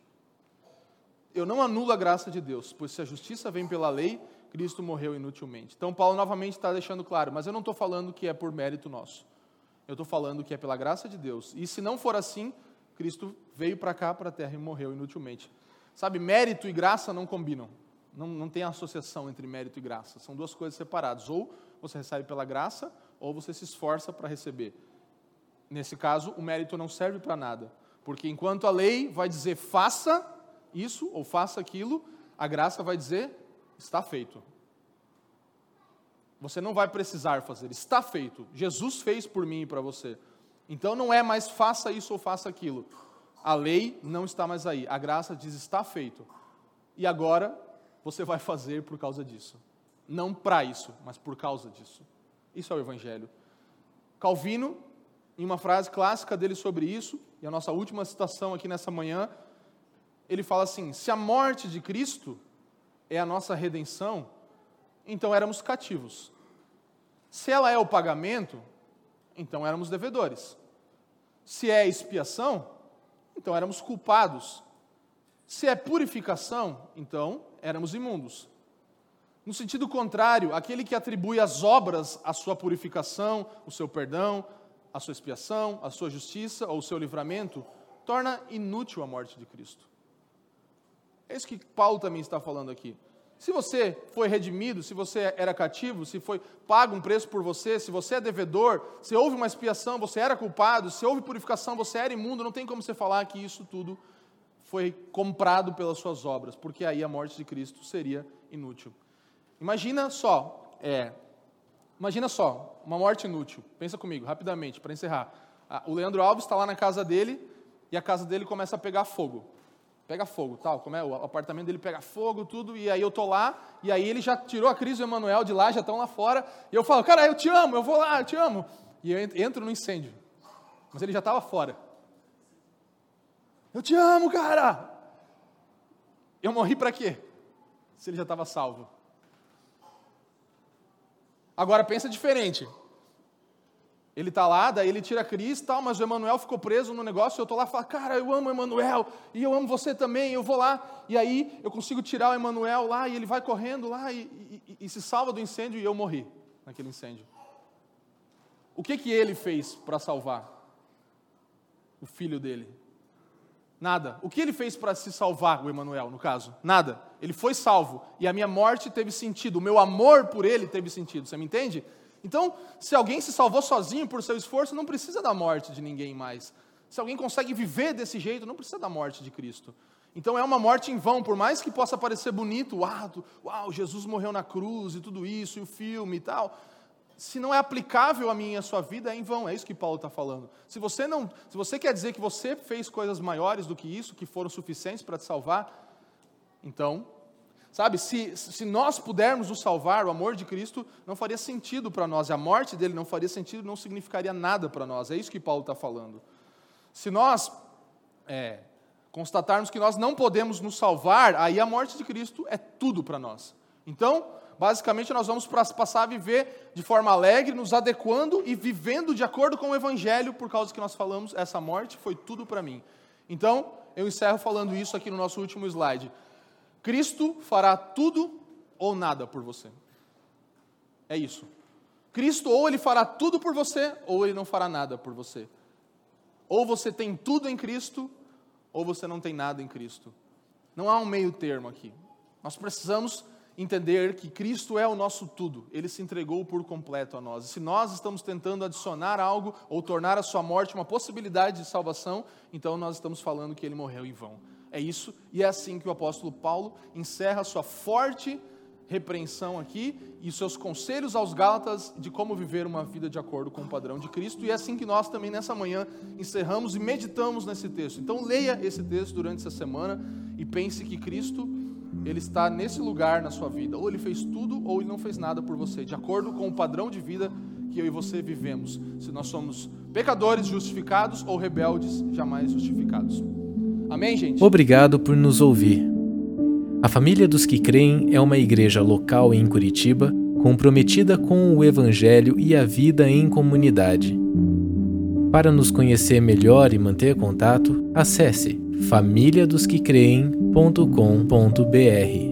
B: Eu não anulo a graça de Deus, pois se a justiça vem pela lei, Cristo morreu inutilmente. Então, Paulo novamente está deixando claro, mas eu não estou falando que é por mérito nosso. Eu estou falando que é pela graça de Deus. E se não for assim, Cristo veio para cá, para a terra e morreu inutilmente. Sabe, mérito e graça não combinam. Não, não tem associação entre mérito e graça. São duas coisas separadas. Ou você recebe pela graça, ou você se esforça para receber. Nesse caso, o mérito não serve para nada. Porque enquanto a lei vai dizer faça isso ou faça aquilo, a graça vai dizer está feito. Você não vai precisar fazer, está feito. Jesus fez por mim e para você. Então não é mais faça isso ou faça aquilo. A lei não está mais aí. A graça diz está feito. E agora você vai fazer por causa disso. Não para isso, mas por causa disso. Isso é o Evangelho. Calvino, em uma frase clássica dele sobre isso, e a nossa última citação aqui nessa manhã, ele fala assim: se a morte de Cristo é a nossa redenção, então éramos cativos. Se ela é o pagamento, então éramos devedores. Se é expiação, então éramos culpados. Se é purificação, então éramos imundos. No sentido contrário, aquele que atribui as obras à sua purificação, o seu perdão, a sua expiação, a sua justiça ou o seu livramento, torna inútil a morte de Cristo. É isso que Paulo também está falando aqui. Se você foi redimido, se você era cativo, se foi pago um preço por você, se você é devedor, se houve uma expiação, você era culpado, se houve purificação, você era imundo, não tem como você falar que isso tudo foi comprado pelas suas obras, porque aí a morte de Cristo seria inútil. Imagina só, é, imagina só, uma morte inútil. Pensa comigo, rapidamente, para encerrar. O Leandro Alves está lá na casa dele e a casa dele começa a pegar fogo pega fogo, tal, como é, o apartamento dele pega fogo, tudo, e aí eu tô lá, e aí ele já tirou a Cris e o Emanuel de lá, já estão lá fora, e eu falo, cara, eu te amo, eu vou lá, eu te amo. E eu entro no incêndio. Mas ele já estava fora. Eu te amo, cara! Eu morri para quê? Se ele já estava salvo. Agora pensa diferente. Ele está lá, daí ele tira a Cris tal, mas o Emanuel ficou preso no negócio, eu estou lá e falo, cara, eu amo o Emanuel, e eu amo você também, eu vou lá, e aí eu consigo tirar o Emanuel lá, e ele vai correndo lá e, e, e, se salva do incêndio, e eu morri naquele incêndio. O que que ele fez para salvar o filho dele? Nada. O que ele fez para se salvar, o Emanuel, no caso? Nada. Ele foi salvo, e a minha morte teve sentido, o meu amor por ele teve sentido, você me entende? Então, se alguém se salvou sozinho por seu esforço, não precisa da morte de ninguém mais. Se alguém consegue viver desse jeito, não precisa da morte de Cristo. Então é uma morte em vão, por mais que possa parecer bonito, uau, uau, Jesus morreu na cruz e tudo isso, e o filme e tal. Se não é aplicável a mim e a sua vida, é em vão. É isso que Paulo está falando. Se você não, se você quer dizer que você fez coisas maiores do que isso, que foram suficientes para te salvar, então Sabe, se, se nós pudermos nos salvar, o amor de Cristo não faria sentido para nós, a morte dele não faria sentido, não significaria nada para nós. É isso que Paulo está falando. Se nós é, constatarmos que nós não podemos nos salvar, aí a morte de Cristo é tudo para nós. Então, basicamente, nós vamos passar a viver de forma alegre, nos adequando e vivendo de acordo com o Evangelho, por causa que nós falamos, essa morte foi tudo para mim. Então, eu encerro falando isso aqui no nosso último slide. Cristo fará tudo ou nada por você. É isso. Cristo ou ele fará tudo por você, ou ele não fará nada por você. Ou você tem tudo em Cristo, ou você não tem nada em Cristo. Não há um meio termo aqui. Nós precisamos entender que Cristo é o nosso tudo. Ele se entregou por completo a nós. E se nós estamos tentando adicionar algo ou tornar a sua morte uma possibilidade de salvação, então nós estamos falando que ele morreu em vão. É isso, e é assim que o apóstolo Paulo encerra sua forte repreensão aqui e seus conselhos aos Gálatas de como viver uma vida de acordo com o padrão de Cristo. E é assim que nós também nessa manhã encerramos e meditamos nesse texto. Então leia esse texto durante essa semana e pense que Cristo ele está nesse lugar na sua vida. Ou ele fez tudo ou ele não fez nada por você, de acordo com o padrão de vida que eu e você vivemos. Se nós somos pecadores justificados ou rebeldes jamais justificados. Amém, gente?
A: Obrigado por nos ouvir. A Família dos que Creem é uma igreja local em Curitiba comprometida com o Evangelho e a vida em comunidade. Para nos conhecer melhor e manter contato, acesse famíliadosquecreem.com.br.